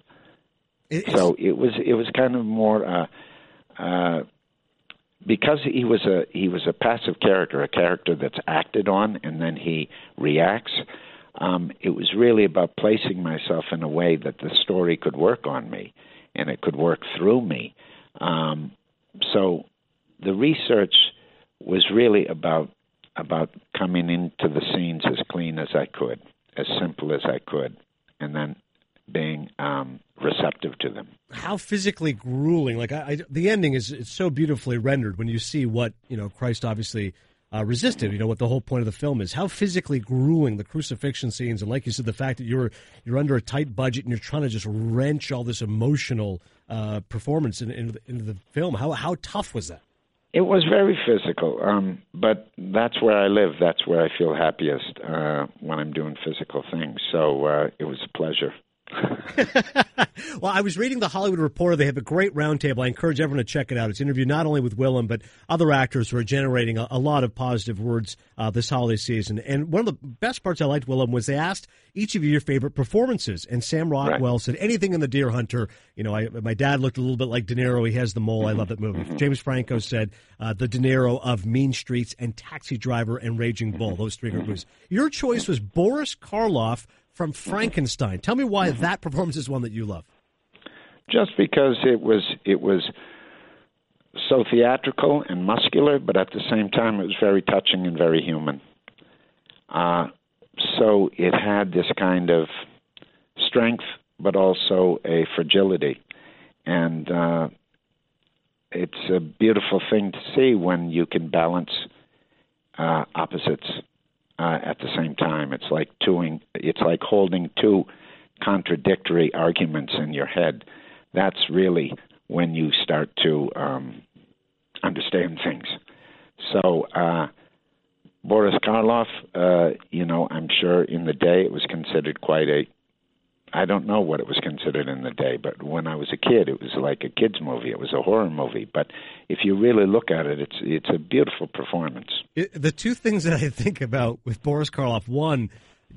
so it was it was kind of more uh, uh, because he was a he was a passive character, a character that's acted on and then he reacts. Um, it was really about placing myself in a way that the story could work on me and it could work through me. Um, so the research was really about about coming into the scenes as clean as I could, as simple as I could, and then being um, receptive to them. How physically grueling! Like, I, I, the ending is it's so beautifully rendered when you see what you know Christ obviously uh, resisted. You know what the whole point of the film is. How physically grueling the crucifixion scenes, and like you said, the fact that you're you're under a tight budget and you're trying to just wrench all this emotional uh, performance in, the, into the film. How how tough was that? It was very physical, um, but that's where I live. That's where I feel happiest uh, when I'm doing physical things. So uh, it was a pleasure. (laughs) well, I was reading the Hollywood Reporter. They have a great roundtable. I encourage everyone to check it out. It's an interview not only with Willem, but other actors who are generating a, a lot of positive words uh, this holiday season. And one of the best parts I liked, Willem, was they asked each of you your favorite performances. And Sam Rockwell right. said anything in The Deer Hunter. You know, I, my dad looked a little bit like De Niro. He has the mole. I love that movie. James Franco said uh, the De Niro of Mean Streets and Taxi Driver and Raging Bull. Those three movies. Your choice was Boris Karloff from Frankenstein. Tell me why that performance is one that you love. Just because it was it was so theatrical and muscular, but at the same time it was very touching and very human. Uh, so it had this kind of strength, but also a fragility, and uh, it's a beautiful thing to see when you can balance uh, opposites uh, at the same time. It's like doing, it's like holding two contradictory arguments in your head. That's really when you start to um, understand things. So uh, Boris Karloff, uh, you know, I'm sure in the day it was considered quite a I don't know what it was considered in the day, but when I was a kid, it was like a kids' movie. It was a horror movie. But if you really look at it, it's it's a beautiful performance. It, the two things that I think about with Boris Karloff, one,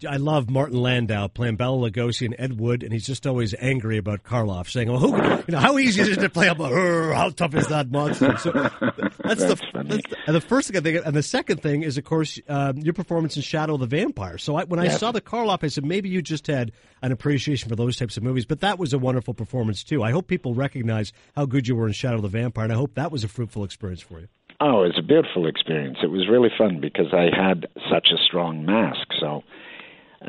I love Martin Landau playing Bela Lugosi and Ed Wood, and he's just always angry about Karloff, saying, "Well, who, you know, how easy is it to play up? A, how tough is that monster?" So that's, That's the, that's the and the first thing I think, and the second thing is, of course, um, your performance in Shadow of the Vampire. So I, when I saw the Karloff, I said maybe you just had an appreciation for those types of movies, but that was a wonderful performance too. I hope people recognize how good you were in Shadow of the Vampire, and I hope that was a fruitful experience for you. Oh, it was a beautiful experience. It was really fun because I had such a strong mask. So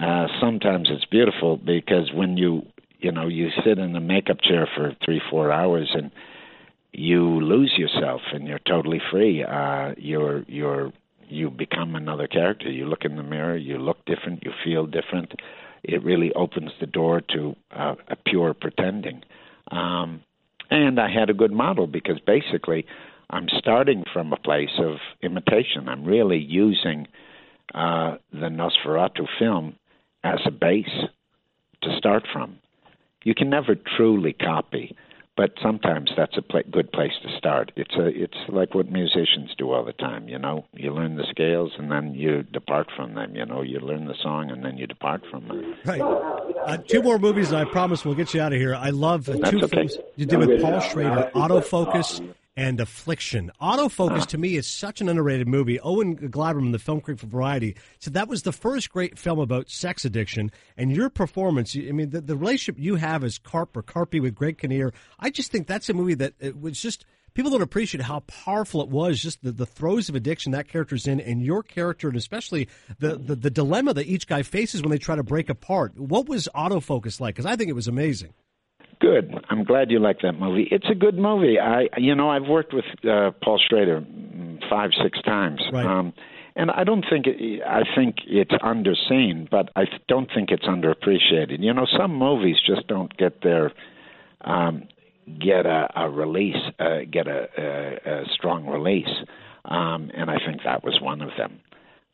uh, sometimes it's beautiful because when you you know you sit in a makeup chair for three four hours and you lose yourself and you're totally free. Uh, you're you're you become another character. You look in the mirror, you look different, you feel different. It really opens the door to uh, a pure pretending. Um, and I had a good model because basically I'm starting from a place of imitation. I'm really using uh, the Nosferatu film as a base to start from. You can never truly copy, but sometimes that's a pla good place to start. It's a it's like what musicians do all the time. You know, you learn the scales and then you depart from them. You know, you learn the song and then you depart from them. Right. Uh, two more movies, and I promise we'll get you out of here. I love uh, two okay. films you did with Paul Schrader, Autofocus and Affliction. Autofocus, to me, is such an underrated movie. Owen Gleiberman, the film critic for Variety, said that was the first great film about sex addiction. And your performance, I mean, the, the relationship you have as Carp or Carpy with Greg Kinnear, I just think that's a movie that it was just people don't appreciate how powerful it was just the, the throes of addiction that character's in and your character and especially the, the, the dilemma that each guy faces when they try to break apart what was autofocus like because i think it was amazing Good. I'm glad you like that movie. It's a good movie. I, you know, I've worked with uh, Paul Schrader five, six times. Right. Um, and I don't think it, I think it's underseen, but I don't think it's underappreciated. You know, some movies just don't get their um, get a, a release, uh, get a, a, a strong release, um, and I think that was one of them.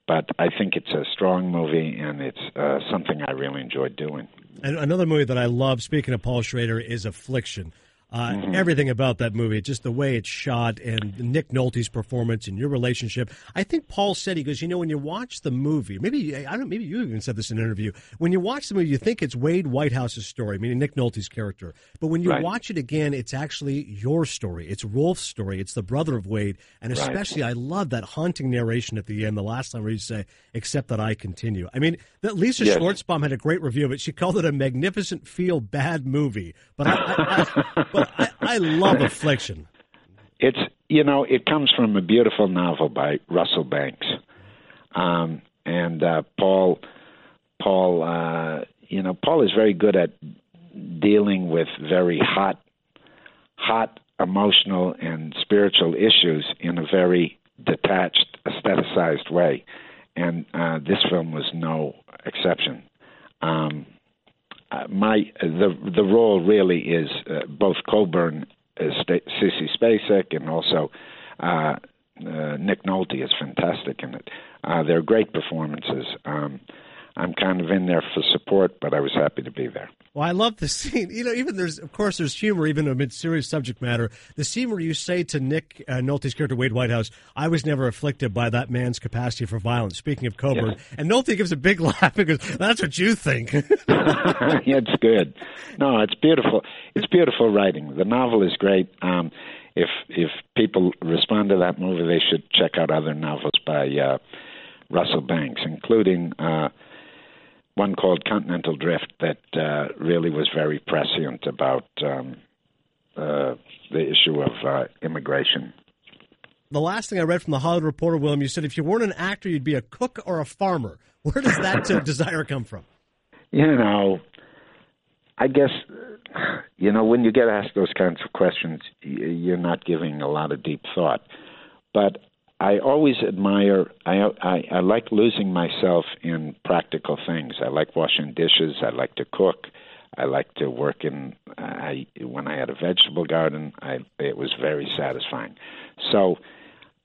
But I think it's a strong movie, and it's uh, something I really enjoyed doing. Another movie that I love, speaking of Paul Schrader, is Affliction. Uh, Mm-hmm. Everything about that movie, just the way it's shot and Nick Nolte's performance and your relationship. I think Paul said he goes, you know, when you watch the movie, maybe I don't, maybe you even said this in an interview. When you watch the movie, you think it's Wade Whitehouse's story, meaning Nick Nolte's character. But when you Right. watch it again, it's actually your story. It's Rolf's story. It's the brother of Wade, and Right. especially I love that haunting narration at the end. The last time where you say, "Except that I continue." I mean, that Lisa Yes. Schwarzbaum had a great review of it. She called it a magnificent feel bad movie. But I, I, I, but (laughs) I, I love Affliction. it's you know it comes from a beautiful novel by Russell Banks, um, and uh, Paul Paul uh, you know Paul is very good at dealing with very hot hot emotional and spiritual issues in a very detached aestheticized way, and uh, this film was no exception. Um, uh, my the the role really is uh, both Coburn, uh, Sta- Sissy Spacek, and also uh, uh, Nick Nolte is fantastic in it. Uh, they're great performances. Um, I'm kind of in there for support, but I was happy to be there. Well, I love the scene. (laughs) You know, even there's, of course, there's humor even amid serious subject matter. The scene where you say to Nick uh, Nolte's character Wade Whitehouse, "I was never afflicted by that man's capacity for violence." Speaking of Coburn, and Nolte gives a big (laughs) laugh because "That's what you think." (laughs) it's good. No, it's beautiful. It's beautiful writing. The novel is great. Um, if if people respond to that movie, they should check out other novels by uh, Russell Banks, including uh, one called Continental Drift that uh, really was very prescient about um, uh, the issue of uh, immigration. the last thing I read from the Hollywood Reporter, William, you said if you weren't an actor, you'd be a cook or a farmer. Where does that uh, (laughs) desire come from? You know, I guess you know when you get asked those kinds of questions, you're not giving a lot of deep thought. But I always admire. I, I I like losing myself in practical things. I like washing dishes. I like to cook. I like to work in. I when I had a vegetable garden, I it was very satisfying. So.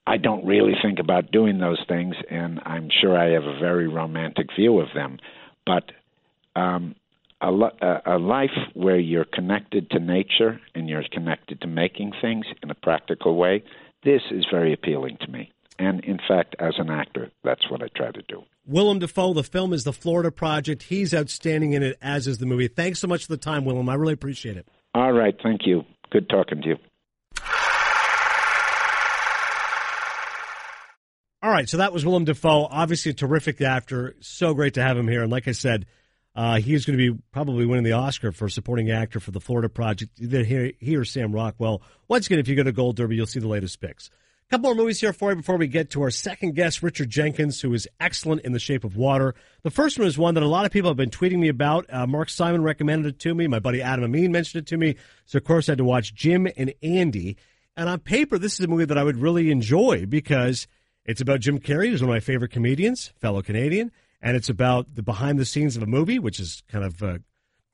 I don't really think about doing those things, and I'm sure I have a very romantic view of them. But um, a, a life where you're connected to nature and you're connected to making things in a practical way, this is very appealing to me. And in fact, as an actor, that's what I try to do. Willem Dafoe. The film is The Florida Project. He's outstanding in it, as is the movie. Thanks so much for the time, Willem. I really appreciate it. All right. Thank you. Good talking to you. All right, so that was Willem Dafoe. Obviously, a terrific actor. So great to have him here. And like I said, uh, he is going to be probably winning the Oscar for supporting actor for the Florida Project. Either he, he or Sam Rockwell. Once again, if you go to Gold Derby, you'll see the latest picks. A couple more movies here for you before we get to our second guest, Richard Jenkins, who is excellent in The Shape of Water. The first one is one that a lot of people have been tweeting me about. Uh, Mark Simon recommended it to me. My buddy Adam Amin mentioned it to me. So, of course, I had to watch Jim and Andy. And on paper, this is a movie that I would really enjoy because – it's about Jim Carrey, who's one of my favorite comedians, fellow Canadian, and it's about the behind the scenes of a movie, which is kind of uh,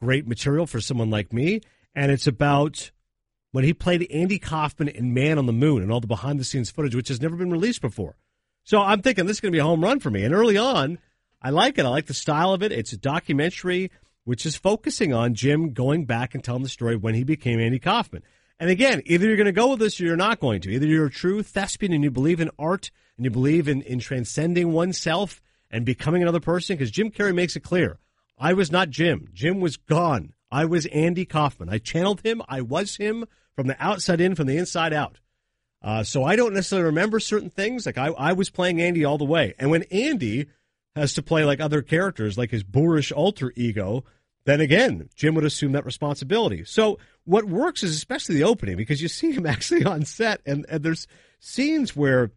great material for someone like me. And it's about when he played Andy Kaufman in Man on the Moon and all the behind the scenes footage, which has never been released before. So I'm thinking this is going to be a home run for me. And early on, I like it. I like the style of it. It's a documentary which is focusing on Jim going back and telling the story when he became Andy Kaufman. And again, either you're going to go with this or you're not going to. Either you're a true thespian and you believe in art and you believe in, in transcending oneself and becoming another person, because Jim Carrey makes it clear. I was not Jim. Jim was gone. I was Andy Kaufman. I channeled him. I was him from the outside in, from the inside out. Uh, so I don't necessarily remember certain things. Like I, I was playing Andy all the way. And when Andy has to play like other characters, like his boorish alter ego, then again, Jim would assume that responsibility. So what works is especially the opening because you see him (laughs) actually on set, and, and there's scenes where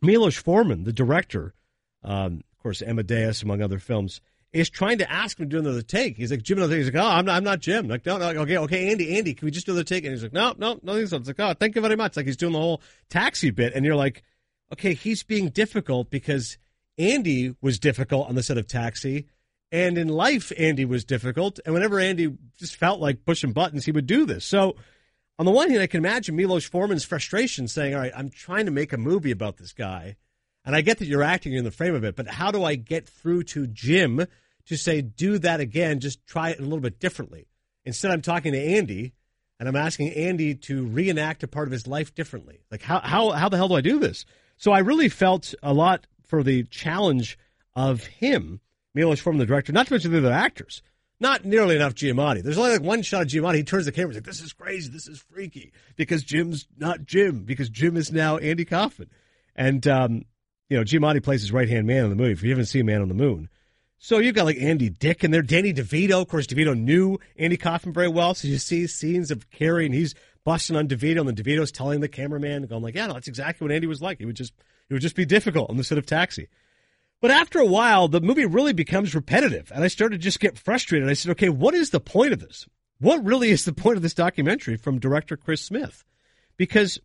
Milos Forman, the director, um, of course, Amadeus, among other films, is trying to ask him to do another take. He's like, Jim, another take. He's like, oh, I'm not, I'm not Jim. Like, no, no, okay, okay, Andy, Andy, can we just do the take? And he's like, no, no, no, It's like, oh, thank you very much. Like he's doing the whole taxi bit, and you're like, okay, he's being difficult because Andy was difficult on the set of Taxi, and in life, Andy was difficult. And whenever Andy just felt like pushing buttons, he would do this. So on the one hand, I can imagine Milos Forman's frustration saying, All right, I'm trying to make a movie about this guy. And I get that you're acting in the frame of it, but how do I get through to Jim to say, do that again, just try it a little bit differently? Instead, I'm talking to Andy and I'm asking Andy to reenact a part of his life differently. Like, how, how, how the hell do I do this? So I really felt a lot for the challenge of him, Milos Forman, the director, not to mention the other actors not nearly enough Giamatti. There's only like one shot of Giamatti. He turns the camera. He's like, "This is crazy. This is freaky." Because Jim's not Jim. Because Jim is now Andy Kaufman, and um, you know Giamatti plays his right hand man in the movie. If you haven't seen Man on the Moon, so you've got like Andy Dick in there, Danny DeVito. Of course, DeVito knew Andy Kaufman very well, so you see scenes of Carrey and he's busting on DeVito, and then DeVito's telling the cameraman, going like, "Yeah, no, that's exactly what Andy was like. He would just he would just be difficult on the set of Taxi." But after a while, the movie really becomes repetitive, and I started to just get frustrated. I said, okay, what is the point of this? What really is the point of this documentary from director Chris Smith? Because,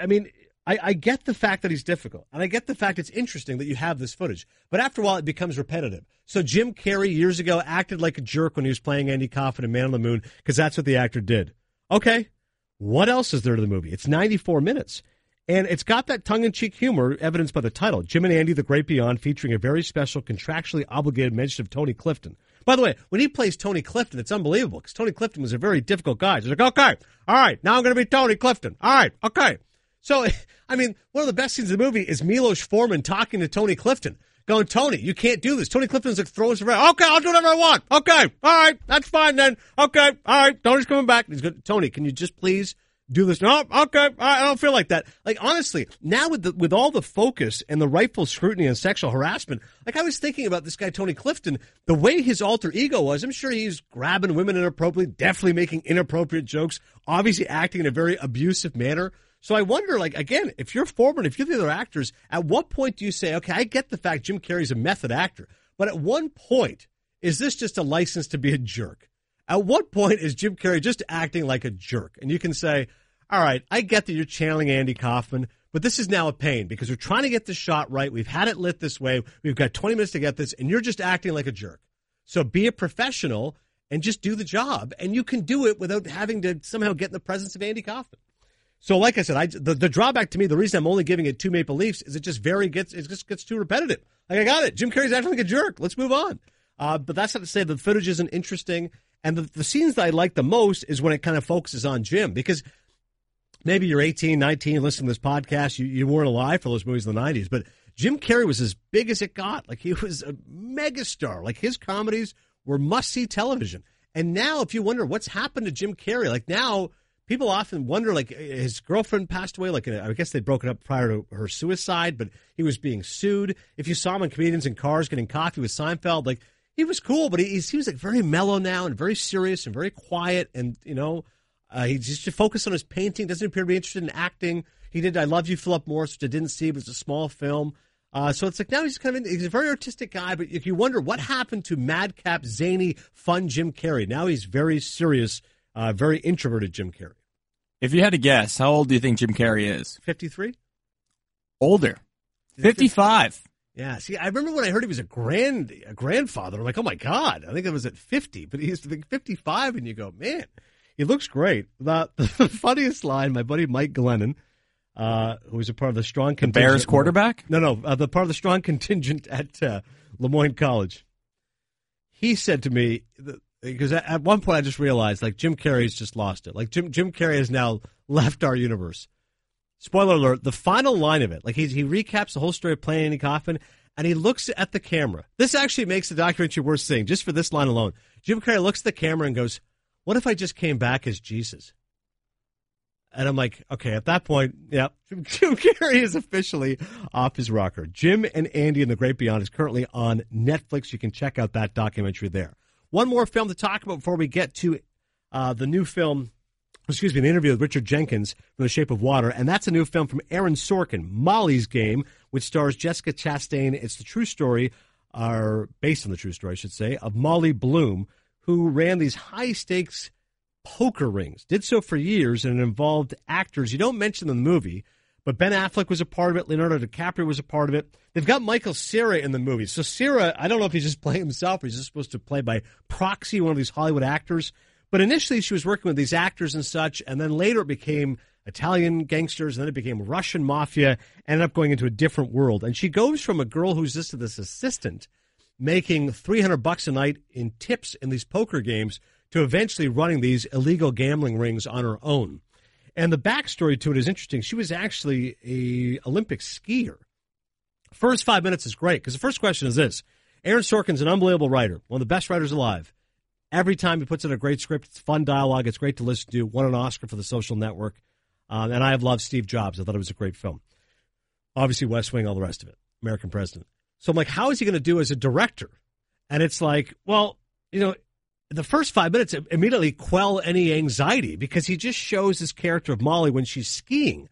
I mean, I, I, get the fact that he's difficult, and I get the fact it's interesting that you have this footage. But after a while, it becomes repetitive. So Jim Carrey years ago acted like a jerk when he was playing Andy Kaufman in Man on the Moon because that's what the actor did. Okay, what else is there to the movie? It's 94 minutes. And it's got that tongue in cheek humor, evidenced by the title Jim and Andy, The Great Beyond, featuring a very special, contractually obligated mention of Tony Clifton. By the way, when he plays Tony Clifton, it's unbelievable because Tony Clifton was a very difficult guy. He's like, okay, all right, now I'm going to be Tony Clifton. All right, okay. So, (laughs) I mean, one of the best scenes in the movie is Milos Forman talking to Tony Clifton, going, Tony, you can't do this. Tony Clifton's like throwing around. Okay, I'll do whatever I want. Okay, all right, that's fine then. Okay, all right, Tony's coming back. He's good. Tony, can you just please do this. No, okay, I don't feel like that. Like honestly, now with the, with all the focus and the rightful scrutiny on sexual harassment, like I was thinking about this guy Tony Clifton, the way his alter ego was. I'm sure he's grabbing women inappropriately, definitely making inappropriate jokes, obviously acting in a very abusive manner. So I wonder, like again, if you're Forman, if you're the other actors, at what point do you say, okay, I get the fact Jim Carrey's a method actor, but at one point is this just a license to be a jerk? At what point is Jim Carrey just acting like a jerk? And you can say, all right, I get that you're channeling Andy Kaufman, but this is now a pain because we're trying to get the shot right. We've had it lit this way. We've got 20 minutes to get this, and you're just acting like a jerk. So be a professional and just do the job. And you can do it without having to somehow get in the presence of Andy Kaufman. So, like I said, I, the, the drawback to me, the reason I'm only giving it two Maple Leafs is it just very gets it just gets too repetitive. Like I got it, Jim Carrey's acting like a jerk. Let's move on. Uh, but that's not to say the footage isn't interesting. And the, the scenes that I like the most is when it kind of focuses on Jim because maybe you're 18, 19, listening to this podcast. You, you weren't alive for those movies in the 90s, but Jim Carrey was as big as it got. Like he (laughs) was a megastar. Like his comedies were must see television. And now, if you wonder what's happened to Jim Carrey, like now people often wonder, like his girlfriend passed away. Like I guess they'd broken up prior to her suicide, but he was being sued. If you saw him in comedians in cars getting coffee with Seinfeld, like he was cool, but he, he seems like very mellow now and very serious and very quiet. And you know, uh, he's just focused on his painting. Doesn't appear to be interested in acting. He did "I Love You, Philip Morris," which I didn't see, but it's a small film. Uh, so it's like now he's kind of in, he's a very artistic guy, but if you wonder what happened to madcap, zany, fun Jim Carrey, now he's very serious, uh, very introverted Jim Carrey. If you had to guess, how old do you think Jim Carrey is? Fifty three. Older. Fifty five. Yeah. See, I remember when I heard he was a grand a grandfather. I'm like, oh my god, I think it was at fifty, but he's fifty five, and you go, man, he looks great. The, (laughs) the funniest line, my buddy Mike Glennon uh, who was a part of the strong contingent. The Bears quarterback? No, no, uh, the part of the strong (laughs) contingent at uh, Le Moyne College. He said to me because at, one point I just realized like Jim Carrey's just lost it. Like Jim Jim Carrey has now (laughs) left our universe. Spoiler alert: the final line of it, like he he recaps the whole story of Playing Andy Kaufman, and he looks at the camera. This actually makes the documentary worth seeing just for this line alone. Jim Carrey looks at the camera and goes, "What if I just came back as Jesus?" And I'm like, okay, at that point, yeah, (laughs) Jim Carrey is officially off his rocker. Jim and Andy and the Great Beyond is currently on Netflix. You can check out that documentary there. One more film to talk about before we get to uh, the new film, excuse me, an interview with Richard Jenkins from The Shape of Water, and that's a new film from Aaron Sorkin, Molly's Game, which stars Jessica Chastain. It's the true story, or based on the true story, I should say, of Molly Bloom, who ran these high stakes poker rings. Did so for years, and it involved actors you don't mention in the movie, but Ben Affleck was a part of it. Leonardo DiCaprio was a part of it. They've got Michael Cera in the movie. So Cera, I don't know if he's just (laughs) playing himself or he's just supposed to play by proxy one of these Hollywood actors. But initially, she was working with these actors and such, and then later it became Italian gangsters, and then it became Russian mafia, ended up going into a different world. And she goes from a girl who's just this assistant making 300 bucks a night in tips in these poker games to eventually running these illegal gambling rings on her own. And the backstory to it is interesting. She was actually a Olympic skier. First five minutes is great because the first question is this: Aaron Sorkin's an unbelievable writer, one of the best writers alive. Every time he puts in a great script, it's fun dialogue. It's great to listen to. Won an Oscar for The Social Network, um, and I have loved Steve Jobs. I thought it was a great film. Obviously, West Wing, all the rest of it. American President. So I'm like, how is he going to do as a director? And it's like, well, you know, the first five minutes immediately quell any anxiety because he just shows his character of Molly when she's skiing.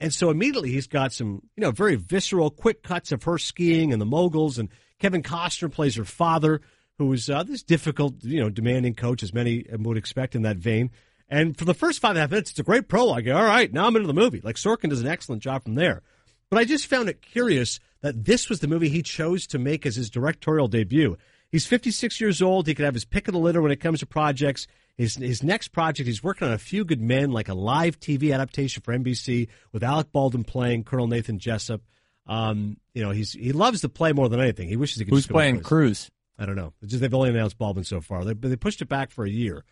And so immediately he's got some, you know, very visceral, quick cuts of her skiing and the moguls. And Kevin Costner plays her father, who is uh, this difficult, you know, demanding coach, as many would expect in that vein. And for the first five and a half minutes, it's a great prologue. All right, now I'm into the movie. Like Sorkin does an excellent job from there. But I just found it curious that this was the movie he chose to make as his directorial debut. He's 56 years old. He could have his pick of the litter when it comes to projects. His, his next project, he's working on A Few Good Men, like a live TV adaptation for NBC with Alec Baldwin playing Colonel Nathan Jessup. Um, you know, he's he loves to play more than anything. He wishes he could. Who's playing Cruise? I don't know. Just, they've only announced Baldwin so far. They, they pushed it back for a year.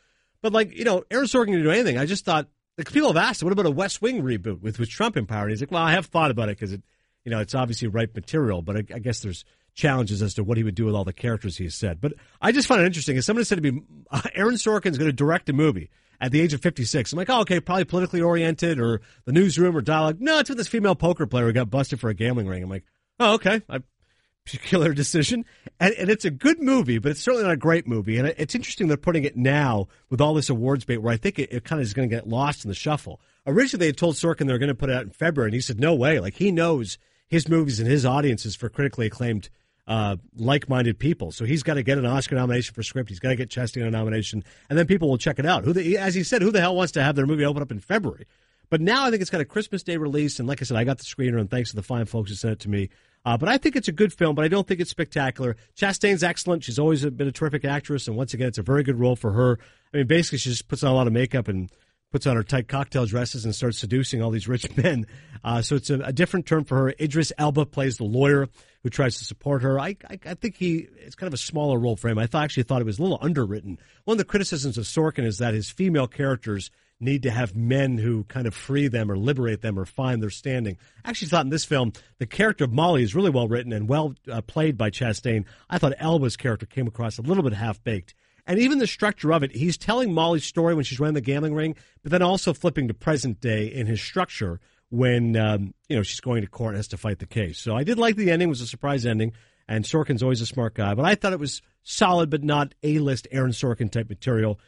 But like you know, Aaron Sorkin can do anything. I just thought like people have asked, what about a West Wing reboot with with Trump in power? And he's like, well, I have thought about it because it, you know, it's obviously ripe material. But I, I guess there's challenges as to what he would do with all the characters he has said. But I just find it interesting. As somebody said to me, (laughs) Aaron Sorkin is going to direct a movie at the age of 56. I'm like, oh, okay, probably politically oriented or the newsroom or dialogue. No, it's with this female poker player who got busted for a gambling ring. I'm like, oh, okay. I, (laughs) particular decision. And, and, it's a good movie, but it's certainly not a great movie. And it's interesting they're putting it now with all this awards bait where I think it, it kind of is going to get lost in the shuffle. Originally, they had told Sorkin they were going to put it out in February, and he said, no way. Like, he knows his movies and his audiences for critically acclaimed uh, like-minded people. So he's got to get an Oscar nomination for script. He's got to get Chastain a nomination, and then people will check it out. Who, the, as he said, who the hell wants to have their movie open up in February? But now I think it's got a Christmas Day release, and like I said, I got the screener, and thanks to the fine folks who sent it to me. Uh, but I think it's a good film, but I don't think it's spectacular. Chastain's excellent. She's always been a terrific actress, and once again, it's a very good role for her. I mean, basically, she just puts on a lot of makeup and puts on her tight cocktail dresses and starts seducing all these rich (laughs) men. Uh, so it's a, a, different term for her. Idris Elba plays the lawyer who tries to support her. I, I, I, think he it's kind of a smaller role for him. I thought, actually thought it was a little underwritten. One of the criticisms of Sorkin is that his female characters need to have men who kind of free them or liberate them or find their standing. I actually thought in this film the character of Molly is really well written and well uh, played by Chastain. I thought Elba's character came across a little bit half baked. And even the structure of it, he's telling Molly's story when she's running the gambling ring, but then also flipping to present day in his structure when um, you know she's going to court and has to fight the case. So I did like the ending; it was a surprise ending. And Sorkin's always a smart guy, but I thought it was solid, but not A list Aaron Sorkin type material.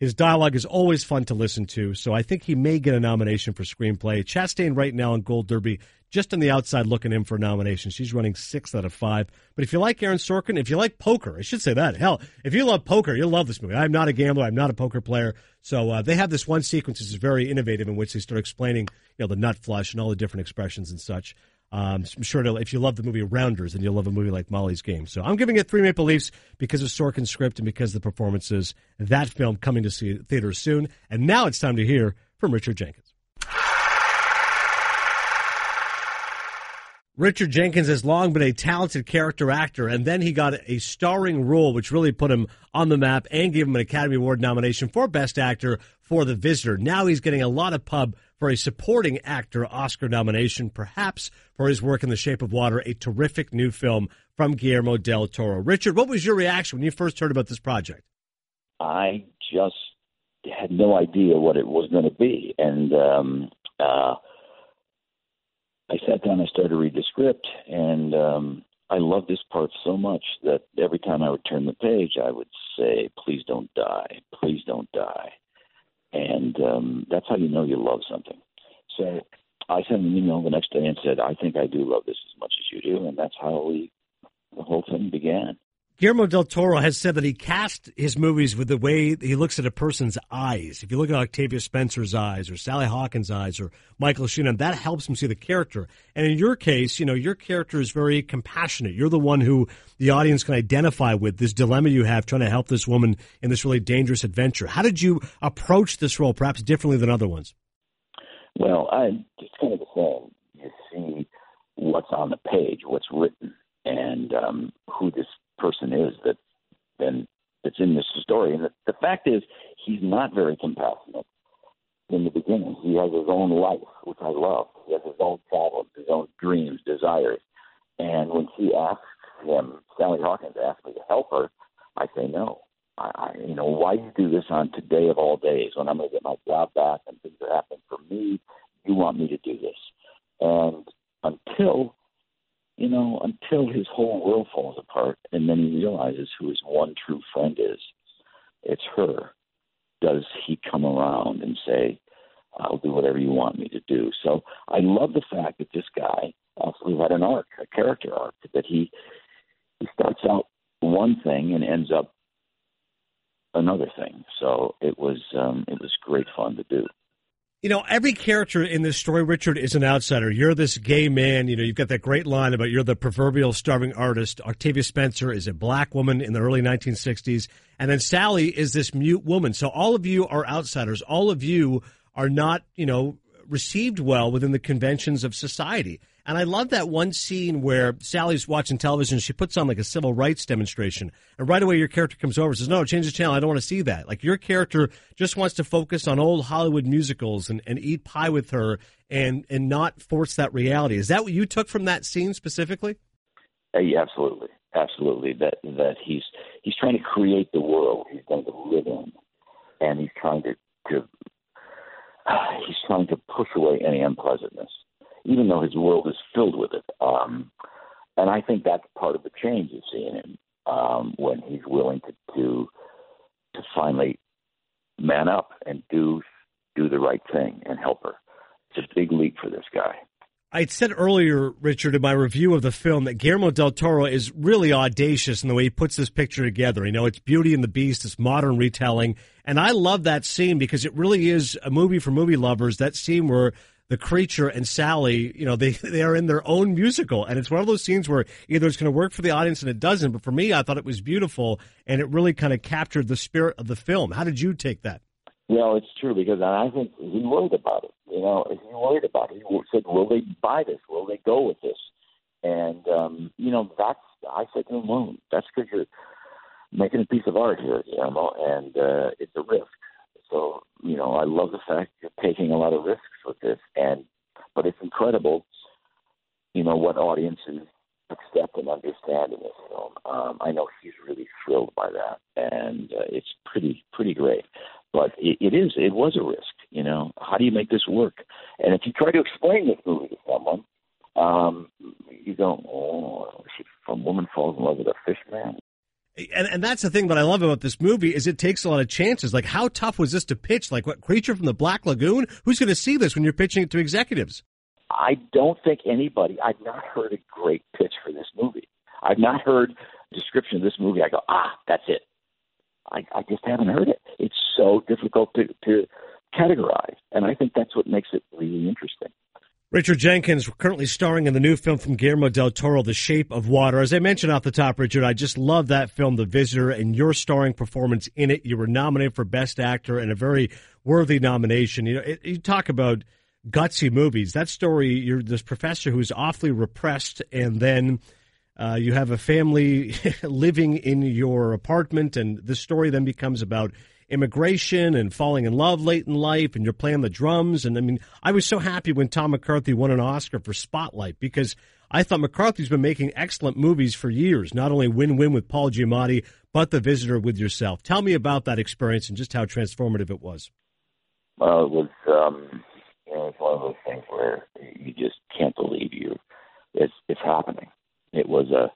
His dialogue is always fun to listen to, so I think he may get a nomination for screenplay. Chastain right now in Gold Derby, just on the outside looking in for a nomination. She's running six out of five. But if you like Aaron Sorkin, if you like poker, I should say that. Hell, if you love poker, you'll love this movie. I'm not a gambler. I'm not a poker player. So uh, they have this one sequence that's very innovative in which they start explaining, you know, the nut flush and all the different expressions and such. Um, I'm sure if you love the movie Rounders, then you'll love a movie like Molly's Game. So I'm giving it three Maple Leafs because of Sorkin's script and because of the performances. That film coming to see theaters soon. And now it's time to hear from Richard Jenkins. Richard Jenkins has long been a talented character actor, and then he got a starring role, which really put him on the map and gave him an Academy Award nomination for Best Actor for The Visitor. Now he's getting a lot of pub for a supporting actor Oscar nomination, perhaps for his work in The Shape of Water, a terrific new film from Guillermo del Toro. Richard, what was your reaction when you first heard about this project? I just had no idea what it was going to be, and um, uh, I sat down, I started to read the script, and um, I loved this part so much that every time I would turn the page, I would say, "Please don't die, please don't die," and um, that's how you know you love something. So I sent an email the next day and said, "I think I do love this as much as you do," and that's how we the whole thing began. Guillermo del Toro has said that he cast his movies with the way he looks at a person's eyes. If you look at Octavia Spencer's eyes or Sally Hawkins' eyes or Michael Sheen, that helps him see the character. And in your case, you know, your character is very compassionate. You're the one who the audience can identify with this dilemma you have trying to help this woman in this really dangerous adventure. How did you approach this role perhaps differently than other ones? Well, I it's kind of the same. You see what's on the page, what's written, and um, who this person is that then that's in this story. And the, the fact is, he's not very compassionate in the beginning. He has his own life, which I love. He has his own problems, his own dreams, desires. And when she asks him, Sally Hawkins asks me to help her, I say no. I, I you know, why do you do this on today of all days when I'm going to get my job back and things are happening for me? You want me to do this? And until know, until his whole world falls apart and then he realizes who his one true friend is. It's her. Does he come around and say, I'll do whatever you want me to do? So I love the fact that this guy actually had an arc, a character arc, that he he starts out one thing and ends up another thing. So it was um, it was great fun to do. You know, every character in this story, Richard, is an outsider. You're this gay man. You know, you've got that great line about you're the proverbial starving artist. Octavia Spencer is a black woman in the early 1960s. And then Sally is this mute woman. So all of you are outsiders. All of you are not, you know, received well within the conventions of society. And I love that one scene where Sally's watching television. She puts on like a civil rights demonstration, and right away your character comes over and says, "No, change the channel. I don't want to see that." Like your character just wants to focus on old Hollywood musicals and, and eat pie with her, and and not force that reality. Is that what you took from that scene specifically? Uh, yeah, absolutely, absolutely. That that he's he's trying to create the world he's going to live in, and he's trying to to uh, (sighs) he's trying to push away any unpleasantness even though his world is filled with it. Um, and I think that's part of the change you see in him um, when he's willing to, to to finally man up and do do the right thing and help her. It's a big leap for this guy. I said earlier, Richard, in my review of the film, that Guillermo del Toro is really audacious in the way he puts this picture together. You know, it's Beauty and the Beast, it's modern retelling. And I love that scene because it really is a movie for movie lovers. That scene where the creature and Sally, you know, they (laughs) they are in their own musical, and it's one of those scenes where either it's going to work for the audience and it doesn't. But for me, I thought it was beautiful, and it really kind of captured the spirit of the film. How did you take that? Well, it's true because I think he worried about it. You know, he worried about it. He said, "Will they buy this? Will they go with this?" And um, you know, that's I said to him, "Well, that's because you're making a piece of art here, you know, and uh, it's a risk." So, you know, I love the fact you're taking a lot of risks with this, and but it's incredible, you know, what audiences accept and understand in this film. Um, I know he's really thrilled by that, and uh, it's pretty pretty great. But it, it is it was a risk, you know. How do you make this work? And if you try to explain this movie to someone, um, you go, "Oh, some woman falls in love with a fish man." And, and that's the thing that I love about this movie is it takes a lot of chances. Like, how tough was this to pitch? Like, what creature from the Black Lagoon? Who's going to see this when you're pitching it to executives? I don't think anybody. I've not heard a great pitch for this movie. I've not heard a description of this movie. I go, ah, that's it. I, I just haven't heard it. It's so difficult to, to categorize, and I think that's what makes it really interesting. Richard Jenkins, currently starring in the new film from Guillermo del Toro, The Shape of Water. As I mentioned off the top, Richard, I just love that film, The Visitor, and your starring performance in it. You were nominated for Best Actor and a very worthy nomination. You know, it, you talk about gutsy movies. That story, you're this professor who's awfully repressed, and then uh, you have a family (laughs) living in your apartment, and the story then becomes about immigration and falling in love late in life, and you're playing the drums. And I mean, I was so happy when Tom McCarthy won an Oscar for Spotlight because I thought McCarthy's been making excellent movies for years, not only Win Win with Paul Giamatti, but The Visitor with yourself. Tell me about that experience and just how transformative it was. Well, it was, um, you know, it's one of those things where you just can't believe you it's it's happening. It was a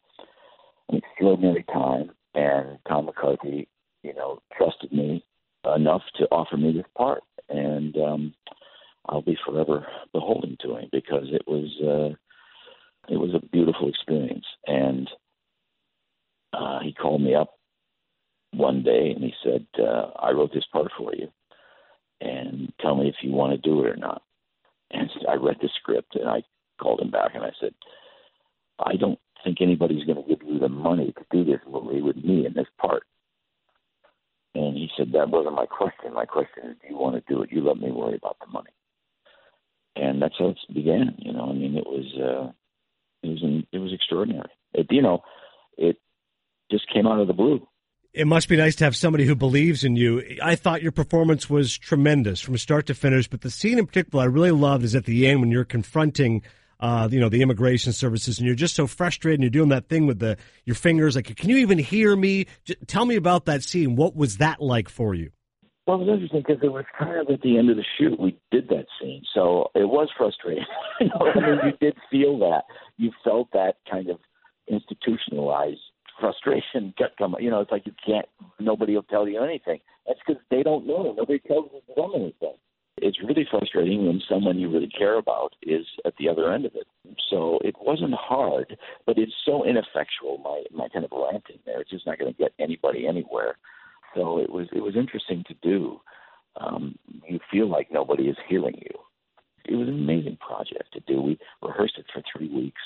an extraordinary time, and Tom McCarthy you know, trusted me enough to offer me this part, and um, I'll be forever beholden to him because it was uh, it was a beautiful experience. And uh, he called me up one day and he said, uh, "I wrote this part for you, and tell me if you want to do it or not." And (laughs) I read the script and I called him back and I said, "I don't think anybody's going to give you the money to do this movie with me in this part." And he said, That wasn't my question. My question is, do you want to do it? You let me worry about the money. And that's how it began. You know, I mean, it was, uh, it was, an, it was extraordinary. It, you know, it just came out of the blue. It must be nice to have somebody who believes in you. I thought your performance was tremendous from start to finish, but the scene in particular I really loved is at the end when you're confronting uh, you know, the immigration services, and you're just so frustrated, and you're doing that thing with the your fingers. Like, can you even hear me? Just tell me about that scene. What was that like for you? Well, it was interesting because it was kind of at the end of the shoot we did that scene, so it was frustrating. (laughs) you know, I mean, you did feel that. You felt that kind of institutionalized frustration come. You know, it's like you can't. Nobody will tell you anything. That's because they don't know. Nobody tells them anything it's really frustrating when someone you really care about is at the other end of it. So it wasn't hard, but it's so ineffectual. My my kind of ranting there, it's just not going to get anybody anywhere. So it was it was interesting to do. Um, you feel like nobody is hearing you. It was an amazing project to do. We rehearsed it for three weeks,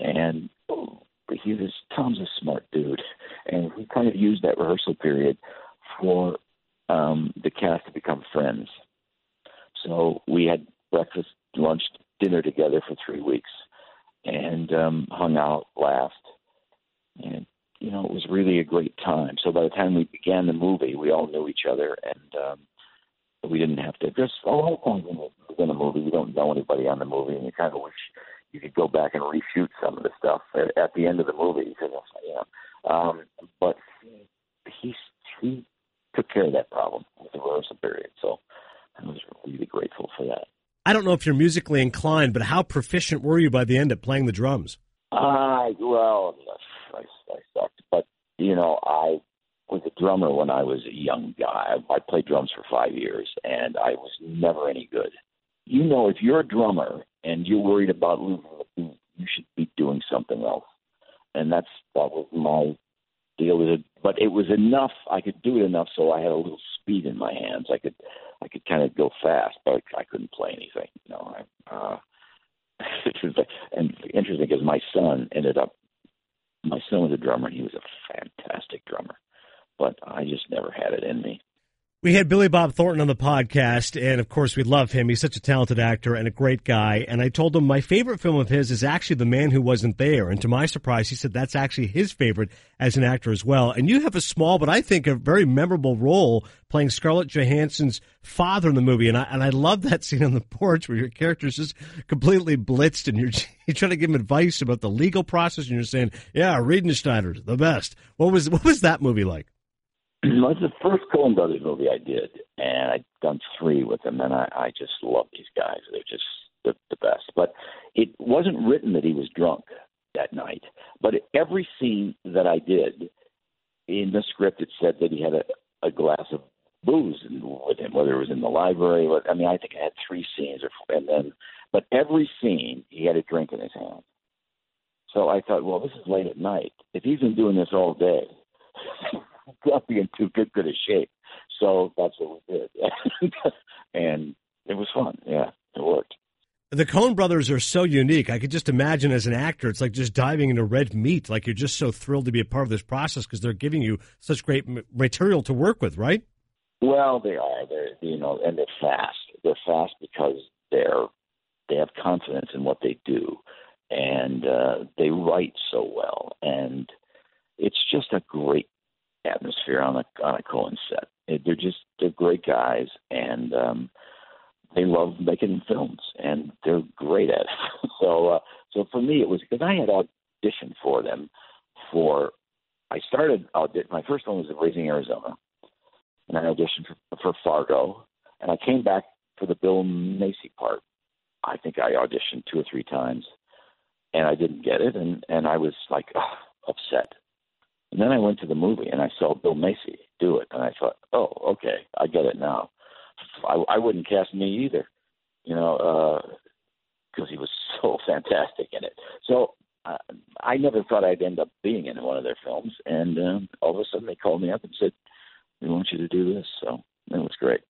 and oh, he was Tom's a smart dude, and we kind of used that rehearsal period for um, the cast to become friends so we had breakfast, lunch, dinner together for three weeks, and um, hung out, laughed, and you know it was really a great time. So by the time we began the movie, we all knew each other, and um, we didn't have to. Just of times in a movie, you don't know anybody on the movie, and you kind of wish you could go back and reshoot some of the stuff at, at the end of the movie. You know, um, but he, he took care of that problem with the rehearsal period. So I was really grateful for that. I don't know if you're musically inclined, but how proficient were you by the end at playing the drums? I well, I, I sucked, but you know, I was a drummer when I was a young guy. I played drums for five years, and I was never any good. You know, if you're a drummer and you're worried about losing the beat, you should be doing something else. And that's that was my deal with it. But it was enough. I could do it enough so I had a little speed in my hands. I could I could kind of go fast, but I couldn't play anything. You know, I, uh, (laughs) and interesting because my son ended up. My son was a drummer, and he was a fantastic drummer, but I just never had it in me. We had Billy Bob Thornton on the podcast, and of course, we love him. He's such a talented actor and a great guy. And I told him my favorite film of his is actually The Man Who Wasn't There. And to my surprise, he said that's actually his favorite as an actor as well. And you have a small, but I think a very memorable role playing Scarlett Johansson's father in the movie. And I, and I love that (laughs) scene on the porch where your character's just completely blitzed and you're, (laughs) you're trying to give him advice about the legal process and you're saying, yeah, Riedenschneider's the best. What was, what was that movie like? (clears throat) Well, it's the first Coen Brothers movie I did, and I've done three with them, and I, I just love these guys. They're just the, the best. But it wasn't written that he was drunk that night. But every scene that I did in the script, it said that he had a, a glass of booze with him, whether it was in the library. Or, I mean, I think I had three scenes, or, and then, but every scene he had a drink in his hand. So I thought, well, this is late at night. If he's been doing this all day, (laughs) (laughs) not be in too good good a shape. So that's what we did, (laughs) and it was fun. Yeah, it worked. The Coen brothers are so unique. I could just imagine as an actor, it's like just diving into red meat. Like you're just so thrilled to be a part of this process because they're giving you such great material to work with, right? Well, they are. They're you know, and they're fast. They're fast because they're they have confidence in what they do, and uh, they write so well, and it's just a great atmosphere on a on a Coen set. It, they're just they're great guys, and um, they love making films, and they're great at it. (laughs) so uh, so for me, it was because I had auditioned for them for. I started audit. My first one was Raising Arizona, and I auditioned for, for Fargo, and I came back for the Bill Macy part. I think I auditioned two or three times, and I didn't get it, and and I was like oh, upset and then I went to the movie and I saw Bill Macy do it, and I thought, oh, okay, I get it now. I, I wouldn't cast me either, you know, because uh, he was (laughs) so fantastic in it. So uh, I never thought I'd end up being in one of their films, and um, all of a sudden they called me up and said, "We want you to do this." So it was great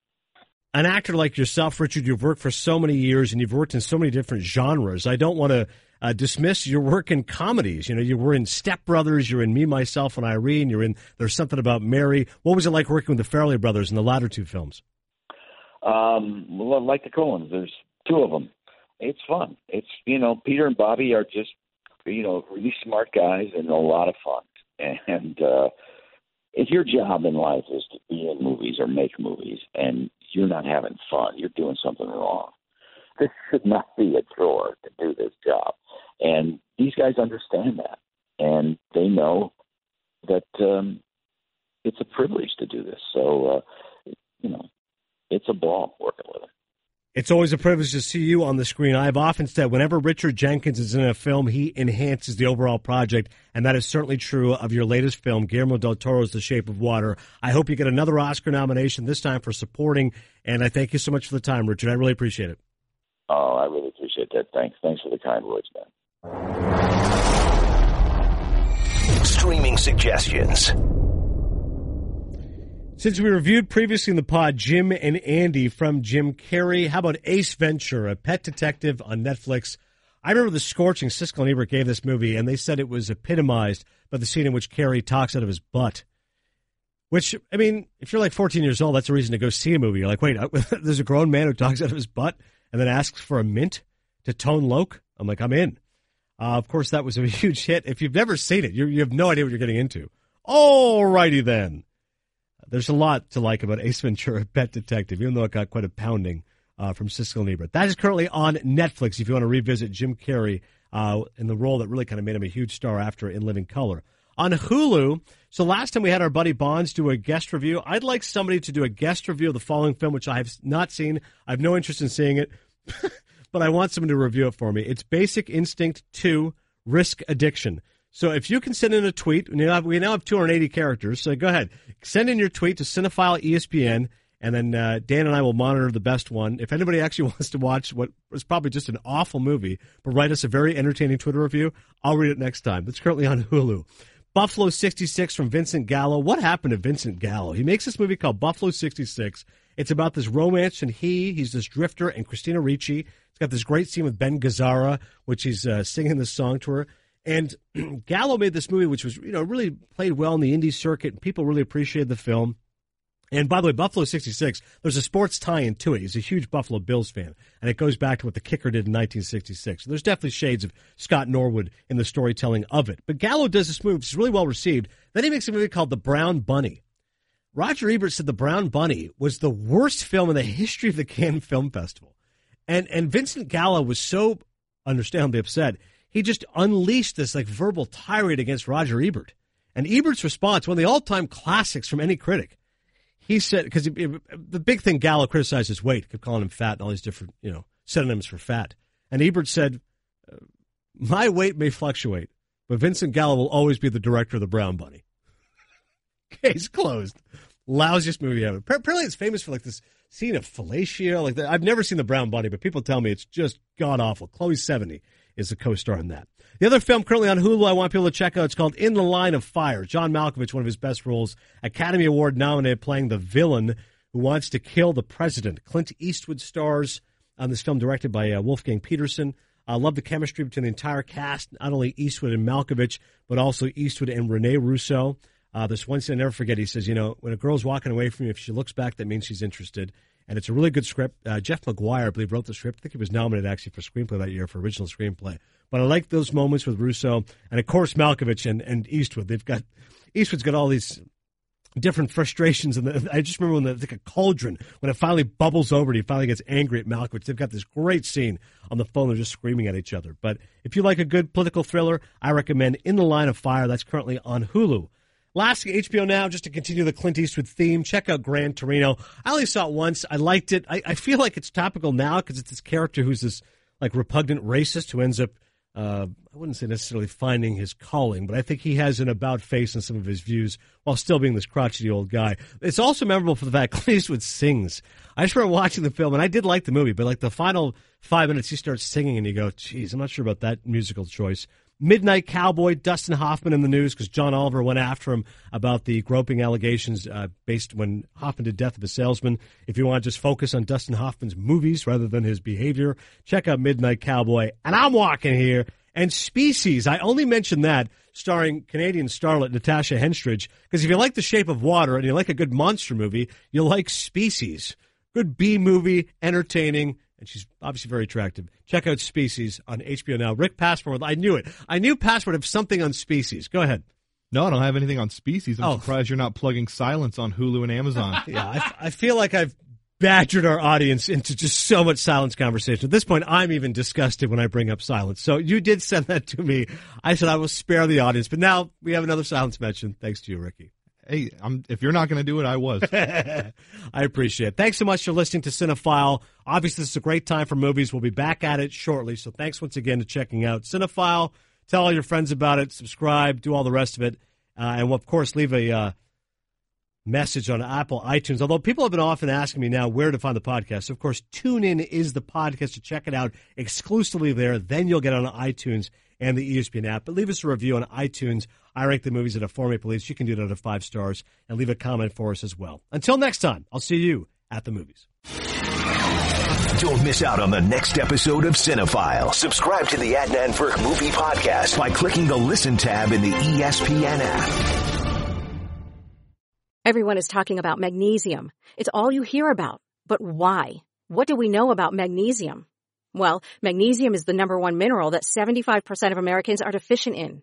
an actor like yourself, Richard, you've worked for so many years and you've worked in so many different genres. I don't want to uh, dismiss your work in comedies. You know, you were in Step Brothers, you're in Me, Myself, and Irene, you're in There's Something About Mary. What was it like working with the Farrelly brothers in the latter two films? Um, well, like the Coens, there's two of them. It's fun. It's, you know, Peter and Bobby are just, you know, really smart guys and a lot of fun. (laughs) And, uh, if your job in life is to be in movies or make movies and you're not having fun, you're doing something wrong. (laughs) This should not be a chore to do this job. And these guys understand that, and they know that um, it's a privilege to do this. So, uh, you know, it's a ball working with them. It's always a privilege to see you on the screen. I've often said whenever Richard Jenkins is in a film, he enhances the overall project, and that is certainly true of your latest film, Guillermo del Toro's The Shape of Water. I hope you get another Oscar nomination, this time for supporting, and I thank you so much for the time, Richard. I really appreciate it. Oh, I really appreciate that. Thanks. Thanks for the kind words, man. Streaming suggestions. Since we reviewed previously in the pod Jim and Andy from Jim Carrey, how about Ace Ventura, a Pet Detective on Netflix? I remember the scorching Siskel and Ebert gave this movie, and they said it was epitomized by the scene in which Carrey talks out of his butt. Which, I mean, if you're like 14 years old, that's a reason to go see a movie. You're like, wait, uh, (laughs) there's a grown man who talks out of his butt and then asks for a mint to Tone Loc. I'm like, I'm in. Uh, of course, that was a (laughs) huge hit. If you've never seen it, you have no idea what you're getting into. Alrighty then. There's a lot to like about Ace Ventura, (laughs) Pet Detective, even though it got quite a pounding uh, from Siskel and Ebert. That is currently on Netflix if you want to revisit Jim Carrey uh, in the role that really kind of made him a huge star after In Living Color. On Hulu, so last time we had our buddy Bonds do a guest review. I'd like somebody to do a guest review of the following film, which I have not seen. I have no interest in seeing it. (laughs) but I want someone to review it for me. It's Basic Instinct 2 Risk Addiction. So if you can send in a tweet, we now have, we now have 280 characters. So go ahead, send in your tweet to Cinephile ESPN, and then uh, Dan and I will monitor the best one. If anybody (laughs) actually wants to watch what was probably just an awful movie, but write us a very entertaining Twitter review, I'll read it next time. It's currently on Hulu. Buffalo 66 from Vincent Gallo. What happened to Vincent Gallo? He makes this movie called Buffalo 66. It's about this romance, and he, he's this drifter, and Christina Ricci. It's got this great scene with Ben Gazzara, which he's uh, singing this song to her. And (clears throat) Gallo made this movie, which was, you know, really played well in the indie circuit, and people really appreciated the film. And by the way, Buffalo 66, there's a sports tie in to it. He's a huge Buffalo Bills fan. And it goes back to what the kicker did in 1966. So there's definitely shades of Scott Norwood in the storytelling of it. But Gallo does this movie, which is really well received. Then he makes a movie called The Brown Bunny. Roger Ebert said The Brown Bunny was the worst film in the (laughs) history of the Cannes Film Festival. And, and Vincent Gallo was so understandably upset. He just unleashed this like verbal tirade against Roger Ebert. And Ebert's response, one of the all-time classics from any critic, he said because the big thing Gallo criticized his weight, kept calling him fat and all these different you know synonyms for fat. And Ebert said, uh, "My weight may fluctuate, but Vincent Gallo will always be the director of the Brown Bunny." (laughs) Case closed. Lousiest movie ever. Apparently, it's famous for like this scene of fellatio. Like I've never seen the Brown Bunny, but people tell me it's just god awful. Chloe Sevigny is the co-star in that. The other film currently on Hulu I want people to check out, it's called In the Line of Fire. John Malkovich, one of his best roles, Academy Award nominated, playing the villain who wants to kill the president. Clint Eastwood stars on this film directed by uh, Wolfgang Petersen. I love the chemistry between the entire cast, not only Eastwood and Malkovich, but also Eastwood and Rene Russo. Uh, this one scene I never forget. He says, you know, when a girl's walking away from you, if she looks back, that means she's interested and it's a really good script. Uh, Jeff Maguire, I believe, wrote the script. I think he was nominated actually for screenplay that year for original screenplay. But I like those moments with Russo and of course Malkovich and, and Eastwood. They've got Eastwood's got all these different frustrations, and I just remember when the, like a cauldron when it finally bubbles over and he finally gets angry at Malkovich. They've got this great scene on the phone. They're just screaming at each other. But if you like a good political thriller, I recommend In the Line of Fire. That's currently on Hulu. Lastly, HBO Now, just to continue the Clint Eastwood theme, check out Gran Torino. I only saw it once. I liked it. I, I feel like it's topical now because it's this character who's this like repugnant racist who ends up, uh, I wouldn't say necessarily finding his calling, but I think he has an about face in some of his views while still being this crotchety old guy. It's also memorable for the fact (laughs) Clint Eastwood sings. I just remember watching the film, and I did like the movie, but like the final five minutes, he starts singing, and you go, geez, I'm not sure about that musical choice. Midnight Cowboy, Dustin Hoffman in the news because John Oliver went after him about the groping allegations uh, based when Hoffman did Death of a Salesman. If you want to just focus on Dustin Hoffman's movies rather than his behavior, check out Midnight Cowboy. And I'm walking here. And Species, I only mention that starring Canadian starlet Natasha Henstridge because if you like The Shape of Water and you like a good monster movie, you'll like Species. Good B movie, entertaining, and she's obviously very attractive. Check out Species on HBO now. Rick Passport, I knew it. I knew Passport of something on Species. Go ahead. No, I don't have anything on Species. I'm oh. surprised you're not plugging Silence on Hulu and Amazon. (laughs) yeah, I, I feel like I've badgered our audience into just so much silence conversation. At this point, I'm even disgusted when I bring up silence. So you did send that to me. I said I will spare the audience, but now we have another silence mention. Thanks to you, Ricky hey, I'm, if you're not going to do it, I was. (laughs) I appreciate it. Thanks so much for listening to Cinephile. Obviously, this is a great time for movies. We'll be back at it shortly. So thanks once again to checking out Cinephile. Tell all your friends about it. Subscribe. Do all the rest of it. Uh, and of course, leave a uh, message on Apple iTunes. Although people have been often asking me now where to find the podcast. So, of course, TuneIn is the podcast to check it out exclusively there. Then you'll get on iTunes and the ESPN app. But leave us a review on iTunes. I rank the movies at a four Maple Leafs. You can do that at five stars and leave a comment for us as well. Until next time, I'll see you at the movies. Don't miss out on the next episode of Cinephile. Subscribe to the Adnan Virk Movie Podcast by clicking the Listen tab in the ESPN app. Everyone is talking about magnesium. It's all you hear about. But why? What do we know about magnesium? Well, magnesium is the number one mineral that 75% of Americans are deficient in.